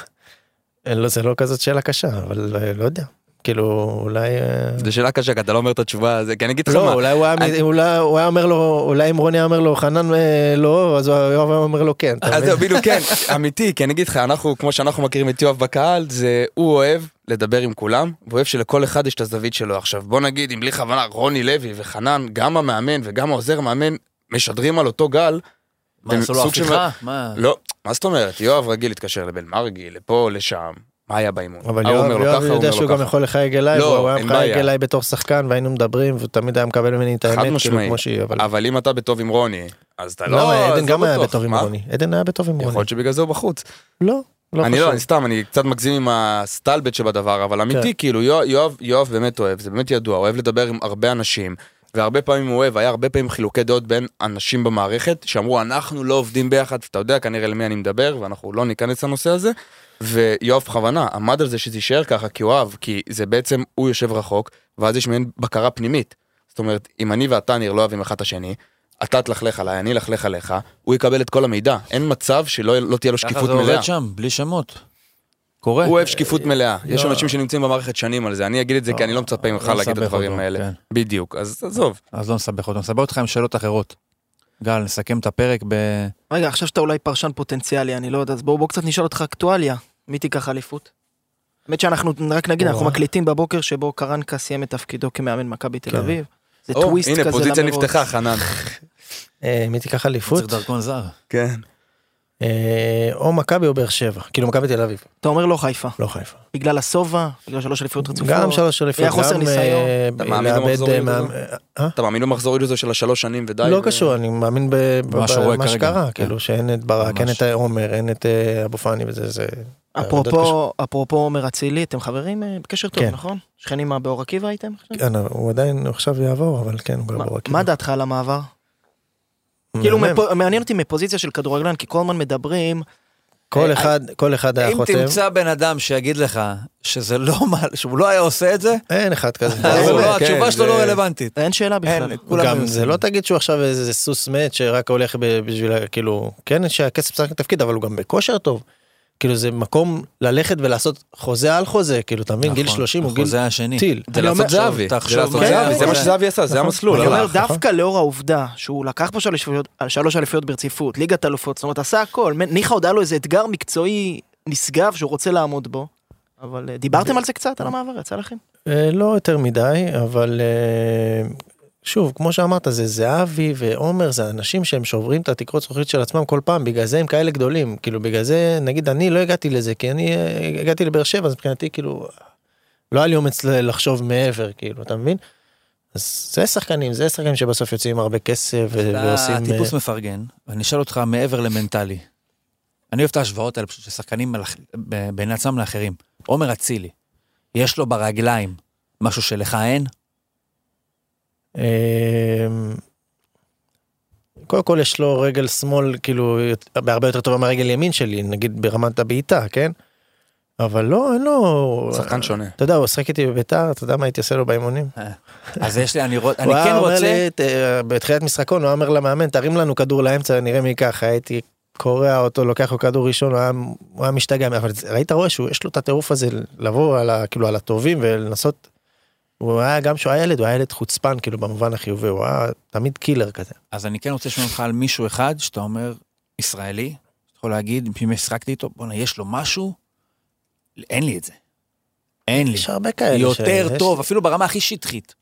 לא, זה לא כזאת שאלה קשה, אבל אה, לא יודע. כאילו, אולי... אה, זו שאלה קשה כי אתה לא אומר את התשובה הזה כי אני אגיד לך לא, מה. אולי הוא היה, אני- אולי הוא היה אומר לו, אולי אם רוני היה אומר לו, חנן אה, לא, אז יואב היה אומר לו כן, אז בדיוק כן, *laughs* אמיתי, כי אני אגיד לך, אנחנו, כמו שאנחנו מכירים את יואב בקהל, זה, הוא אוהב לדבר עם כולם, ואוהב שלכל אחד יש את הזווית שלו. עכשיו, בוא נגיד, אם בלי כוונה, רוני לוי וחנן, גם המאמן וגם העוזר המאמן, משדרים על אותו גל, מה, עשו לו הפיכה? מה? לא, מה זאת אומרת? יואב רגיל להתקשר לבן מרגי, לפה, לשם, מה היה באימון? אבל יואב יואב הוא יודע שהוא גם. יכול לחייג אליי, לא, והוא היה מחייג. אליי בתור שחקן והיינו מדברים והוא תמיד היה מקבל ממני את האמת, כאילו. כמו שהיא, אבל... אבל אם אתה בטוב עם רוני, אז אתה לא... אז עדן לא גם היה. בטוב עם? רוני, עדן היה בטוב עם יכול רוני, להיות שבגלל זה הוא בחוץ. לא, לא אני לא, חושב. אני סתם, אני קצת מגזים עם הסטלבט שבדבר, אבל אמיתי, כן. כאילו, יואב, יואב, יואב באמת אוהב, זה באמת ידוע, אוהב לדבר עם הרבה אנשים, והרבה פעמים הוא אוהב, היה הרבה פעמים חילוקי דעות בין אנשים במערכת, שאמרו, אנחנו לא עובדים ביחד, ואתה יודע כנראה למי אני מדבר, ואנחנו לא ניכנס לנושא הזה, ויואב בכוונה עמד על זה שזה יישאר ככה, כי הוא אוהב, כי זה בעצם, הוא יושב רחוק, ואז יש מעין בקרה פנימית. זאת אומרת, אם אני ואתה ניר לא אוהבים אחד את השני, אתה תלכלך עליי, אני אלכלך עליך, הוא יקבל את כל המידע. אין מצב שלא לא תהיה לו ככה שקיפות זה מלאה. עובד שם, בלי שמות. קורה. הוא אוהב שקיפות מלאה, יש לא. אנשים שנמצאים במערכת שנים על זה, אני אגיד את זה כי אני לא מצפה ממך לא להגיד את הדברים האלה. כן. בדיוק, אז עזוב. אז לא נסבך אותו, נסבך אותך עם שאלות אחרות. גל, נסכם את הפרק ב... רגע, עכשיו שאתה אולי פרשן פוטנציאלי, אני לא יודע, אז בואו בוא קצת נשאל אותך אקטואליה. מי תיקח אליפות? האמת שאנחנו, רק נגיד, אנחנו. מקליטים בבוקר שבו קרנקה סיים את תפקידו כמאמן מכבי תל כן. אביב. זה טוויסט כזה הנה, פוזיציה. נפתחה, חנן. *laughs* אה, מי תיקח אליפות? צריך דרכון זר. כן. אה, או מכבי או באר שבע, כאילו מכבי תל אביב, אתה אומר לא חיפה. לא חיפה. בגלל השובע, בגלל שלוש אליפויות רצופות. גם שלוש אליפויות, היה חוסר גם ניסיון. אה, אתה מאמין במחזוריות אה, הזו? אה? של השלוש שנים ודי? לא קשור, אני מאמין במה שקרה, כן. כאילו שאין את ברק, אין. את עומר, אין את אה, אבו פאני וזה, זה... אפרופו, אפרופו עומר אצילי, אתם חברים אה, בקשר טוב, כן. נכון? שכנים מה, באור עקיבא הייתם? כן, הוא עדיין, עכשיו יעבור, אבל כן, הוא גר מה- ברקים. מה דעתך על המעבר? כאילו מעניין אותי מפוזיציה של כדורגלן, כי כל הזמן מדברים, כל אה, אחד, כל אחד היה אם חותם, תמצא בן אדם שיגיד לך שזה לא מה, שהוא לא היה עושה את זה, אין אחד כזה. ברור, לא, כן, התשובה שלו לא רלוונטית. אין שאלה בכלל. גם. זה לא תגיד שהוא עכשיו איזה סוס מת שרק הולך בשביל, כאילו, כן שהכסף משחק תפקיד, אבל הוא גם בכושר טוב. כאילו זה מקום ללכת ולעשות חוזה על חוזה, כאילו, אתה מבין, גיל נכון, 30 הוא גיל החוזה השני. טיל. זה לעשות זהבי. זה מה- זהבי, זה מה. שזהבי עשה, זה נכון. המסלול. אני אומר, הלך. דווקא לאור העובדה שהוא לקח פה שלוש אליפויות- שלוש אליפויות ברציפות, ליגת אלופות, זאת אומרת, עשה הכל. ניחא עוד היה לו איזה אתגר מקצועי נשגב שהוא רוצה לעמוד בו. אבל אה, דיברתם על זה קצת, על המעבר? יצא לכם? אה, לא יותר מדי, אבל אה, שוב, כמו שאמרת, זה זהבי ועומר, זה אנשים שהם שוברים את התקרות זכוכית של עצמם כל פעם, בגלל זה הם כאלה גדולים. כאילו, בגלל זה, נגיד, אני לא הגעתי לזה, כי אני אה, הגעתי לבאר שבע, אז מבחינתי, כאילו, לא היה לי אומץ לחשוב מעבר, כאילו, אתה מבין? אז זה שחקנים, זה שחקנים שבסוף יוצאים הרבה כסף ועושים... אתה טיפוס אה, מפרגן, ואני אשאל אותך מעבר למנטלי. אני אוהב את ההשוואות האלה פשוט של שחקנים מלאכ- ב- בין עצמם לאחרים. עומר אצילי, יש לו ברגליים משהו שלך אין? אמ, קודם כל יש לו רגל שמאל כאילו בהרבה יותר טובה מהרגל ימין שלי נגיד ברמת הבעיטה כן. אבל לא אין לו שחקן שונה. אתה יודע הוא שחק איתי בביתר אתה יודע מה הייתי עושה לו באימונים. אז יש לי, אני, רוצ- אני הוא היה כן רוצה... בתחילת משחקון הוא אומר למאמן תרים לנו כדור לאמצע נראה מי ייקח הייתי קורע אותו לוקח לו כדור ראשון הוא היה, הוא היה משתגע אבל ראית רואה שהוא יש לו את הטירוף הזה לבוא על ה, כאילו על הטובים ולנסות. הוא היה גם כשהוא היה ילד הוא היה ילד חוצפן כאילו במובן החיובי הוא היה תמיד קילר כזה. אז אני כן רוצה לשמוע אותך על מישהו אחד שאתה אומר, ישראלי, אתה יכול להגיד, אם השחקתי איתו, בואנה, יש לו משהו, אין לי את זה. אין לי. יש הרבה כאלה. יותר שיש- טוב, אפילו ברמה הכי שטחית.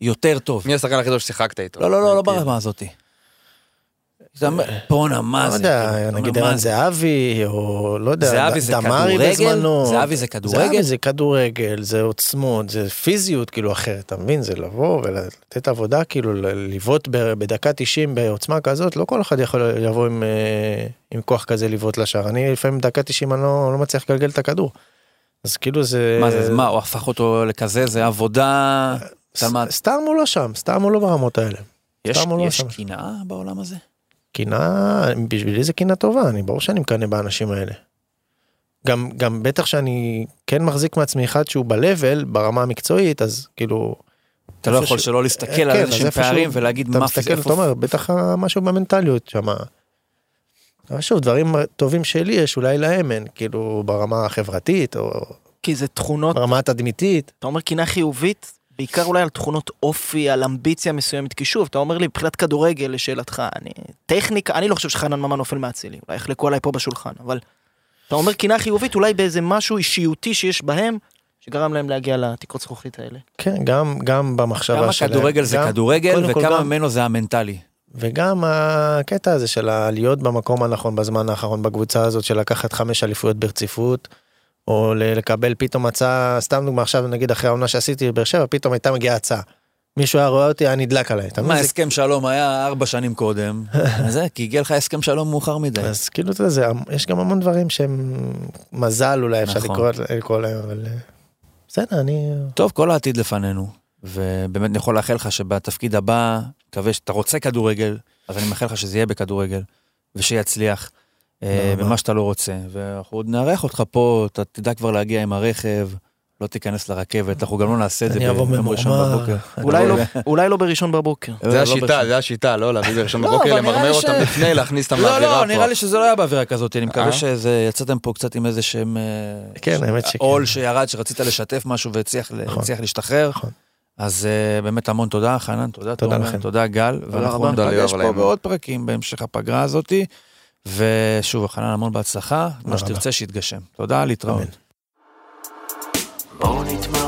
יותר טוב. מי השחקן הכי טוב ששיחקת איתו? לא, לא, לא, לא ברמה הזאתי. אומר, בואנה, מה לא זה? יודע, כאילו, נגיד ערן? זהבי, או לא יודע, זהבי ד- זה דמארי כדורגל? בזמנו. זהבי זה כדורגל? זהבי זה כדורגל, זה עוצמות, זה פיזיות כאילו אחרת, אתה מבין? זה לבוא ולתת עבודה, כאילו לבעוט בדקה 90 בעוצמה כזאת, לא כל אחד יכול לבוא עם, אה, עם כוח כזה לבעוט לשער. אני לפעמים דקה 90 אני לא, לא מצליח לגלגל את הכדור. אז כאילו זה... מה זה, מה, הוא הפך אותו לכזה, זה עבודה... ס- סתם הוא לא שם, סתם הוא לא ברמות האלה. יש לא. קנאה בעולם הזה? קינה, בשבילי זה קינה טובה, אני ברור שאני מקנא באנשים האלה. גם, גם בטח שאני כן מחזיק מעצמי אחד שהוא ב-level, ברמה המקצועית, אז כאילו... אתה לא יכול ש- שלא להסתכל כן, על אז איזשהם פערים ולהגיד אתה מה מסתכל, איפה- אתה אומר, בטח משהו במנטליות שם. אבל שוב, דברים טובים שלי יש, אולי להם אין, כאילו ברמה החברתית, או כי זה תכונות, ברמה התדמיתית. אתה אומר קינה חיובית, בעיקר אולי על תכונות אופי, על אמביציה מסוימת, כי שוב, אתה אומר לי, מבחינת כדורגל, לשאלתך, אני, טכניקה, אני לא חושב שחנן ממן נופל מהצילי, אולי יחלקו עליי פה בשולחן, אבל אתה אומר קינה חיובית, אולי באיזה משהו אישיותי שיש בהם, שגרם להם להגיע לתקרות זכוכית האלה. כן, גם, גם במחשבה כמה שלהם. כדורגל זה גם- כדורגל וכמה גם- ממנו זה המנטלי. וגם הקטע הזה של להיות במקום הנכון בזמן האחרון בקבוצה הזאת של לקחת חמש אליפויות ברציפות. או לקבל פתאום הצעה, סתם דוגמא עכשיו נגיד אחרי העונה שעשיתי בבאר שבע, פתאום הייתה מגיעה הצעה. מישהו היה רואה אותי, היה נדלק עליי. מה, הסכם שלום היה ארבע שנים קודם, *laughs* זה, כי הגיע לך הסכם שלום מאוחר מדי. אז כאילו אתה יודע, יש גם המון דברים שהם מזל אולי אפשר נכון. לקרוא לקרוא להם, אבל אה, בסדר, אני... טוב, כל העתיד לפנינו, ובאמת אני יכול לאחל לך שבתפקיד הבא, מקווה שאתה רוצה כדורגל, אז אני מאחל לך שזה יהיה בכדורגל, ושיצליח אה. במה שאתה לא רוצה. ואנחנו עוד נארח אותך פה, אתה תדע כבר להגיע עם הרכב, לא תיכנס לרכבת, אנחנו גם לא נעשה את זה אני אבוא ביום ראשון. בבוקר. אולי לא, אולי לא בראשון בבוקר. לא זה השיטה, בראשון. זה השיטה, לא להביא בראשון לא, בבוקר, למרמר אותם לפני, להכניס אותם לא, לאווירה לא, פה. נראה לי שזה לא היה באווירה כזאת, אני מקווה אה? שזה, יצאתם פה קצת עם איזה שהם... אה, כן, האמת שכן. עול שירד, שרצית לשתף משהו והצליח נכון. להשתחרר. נכון. אז אה, באמת המון תודה, חנן, תודה תודה תומר, לכם. תודה גל, ואנחנו ניפגש ליואב פה. בעוד פרקים בהמשך הפגרה הזאתי. ושוב, חנן, המון בהצלחה, מה. שתרצה שיתגשם. תודה, להתראות. בואו נתמרמר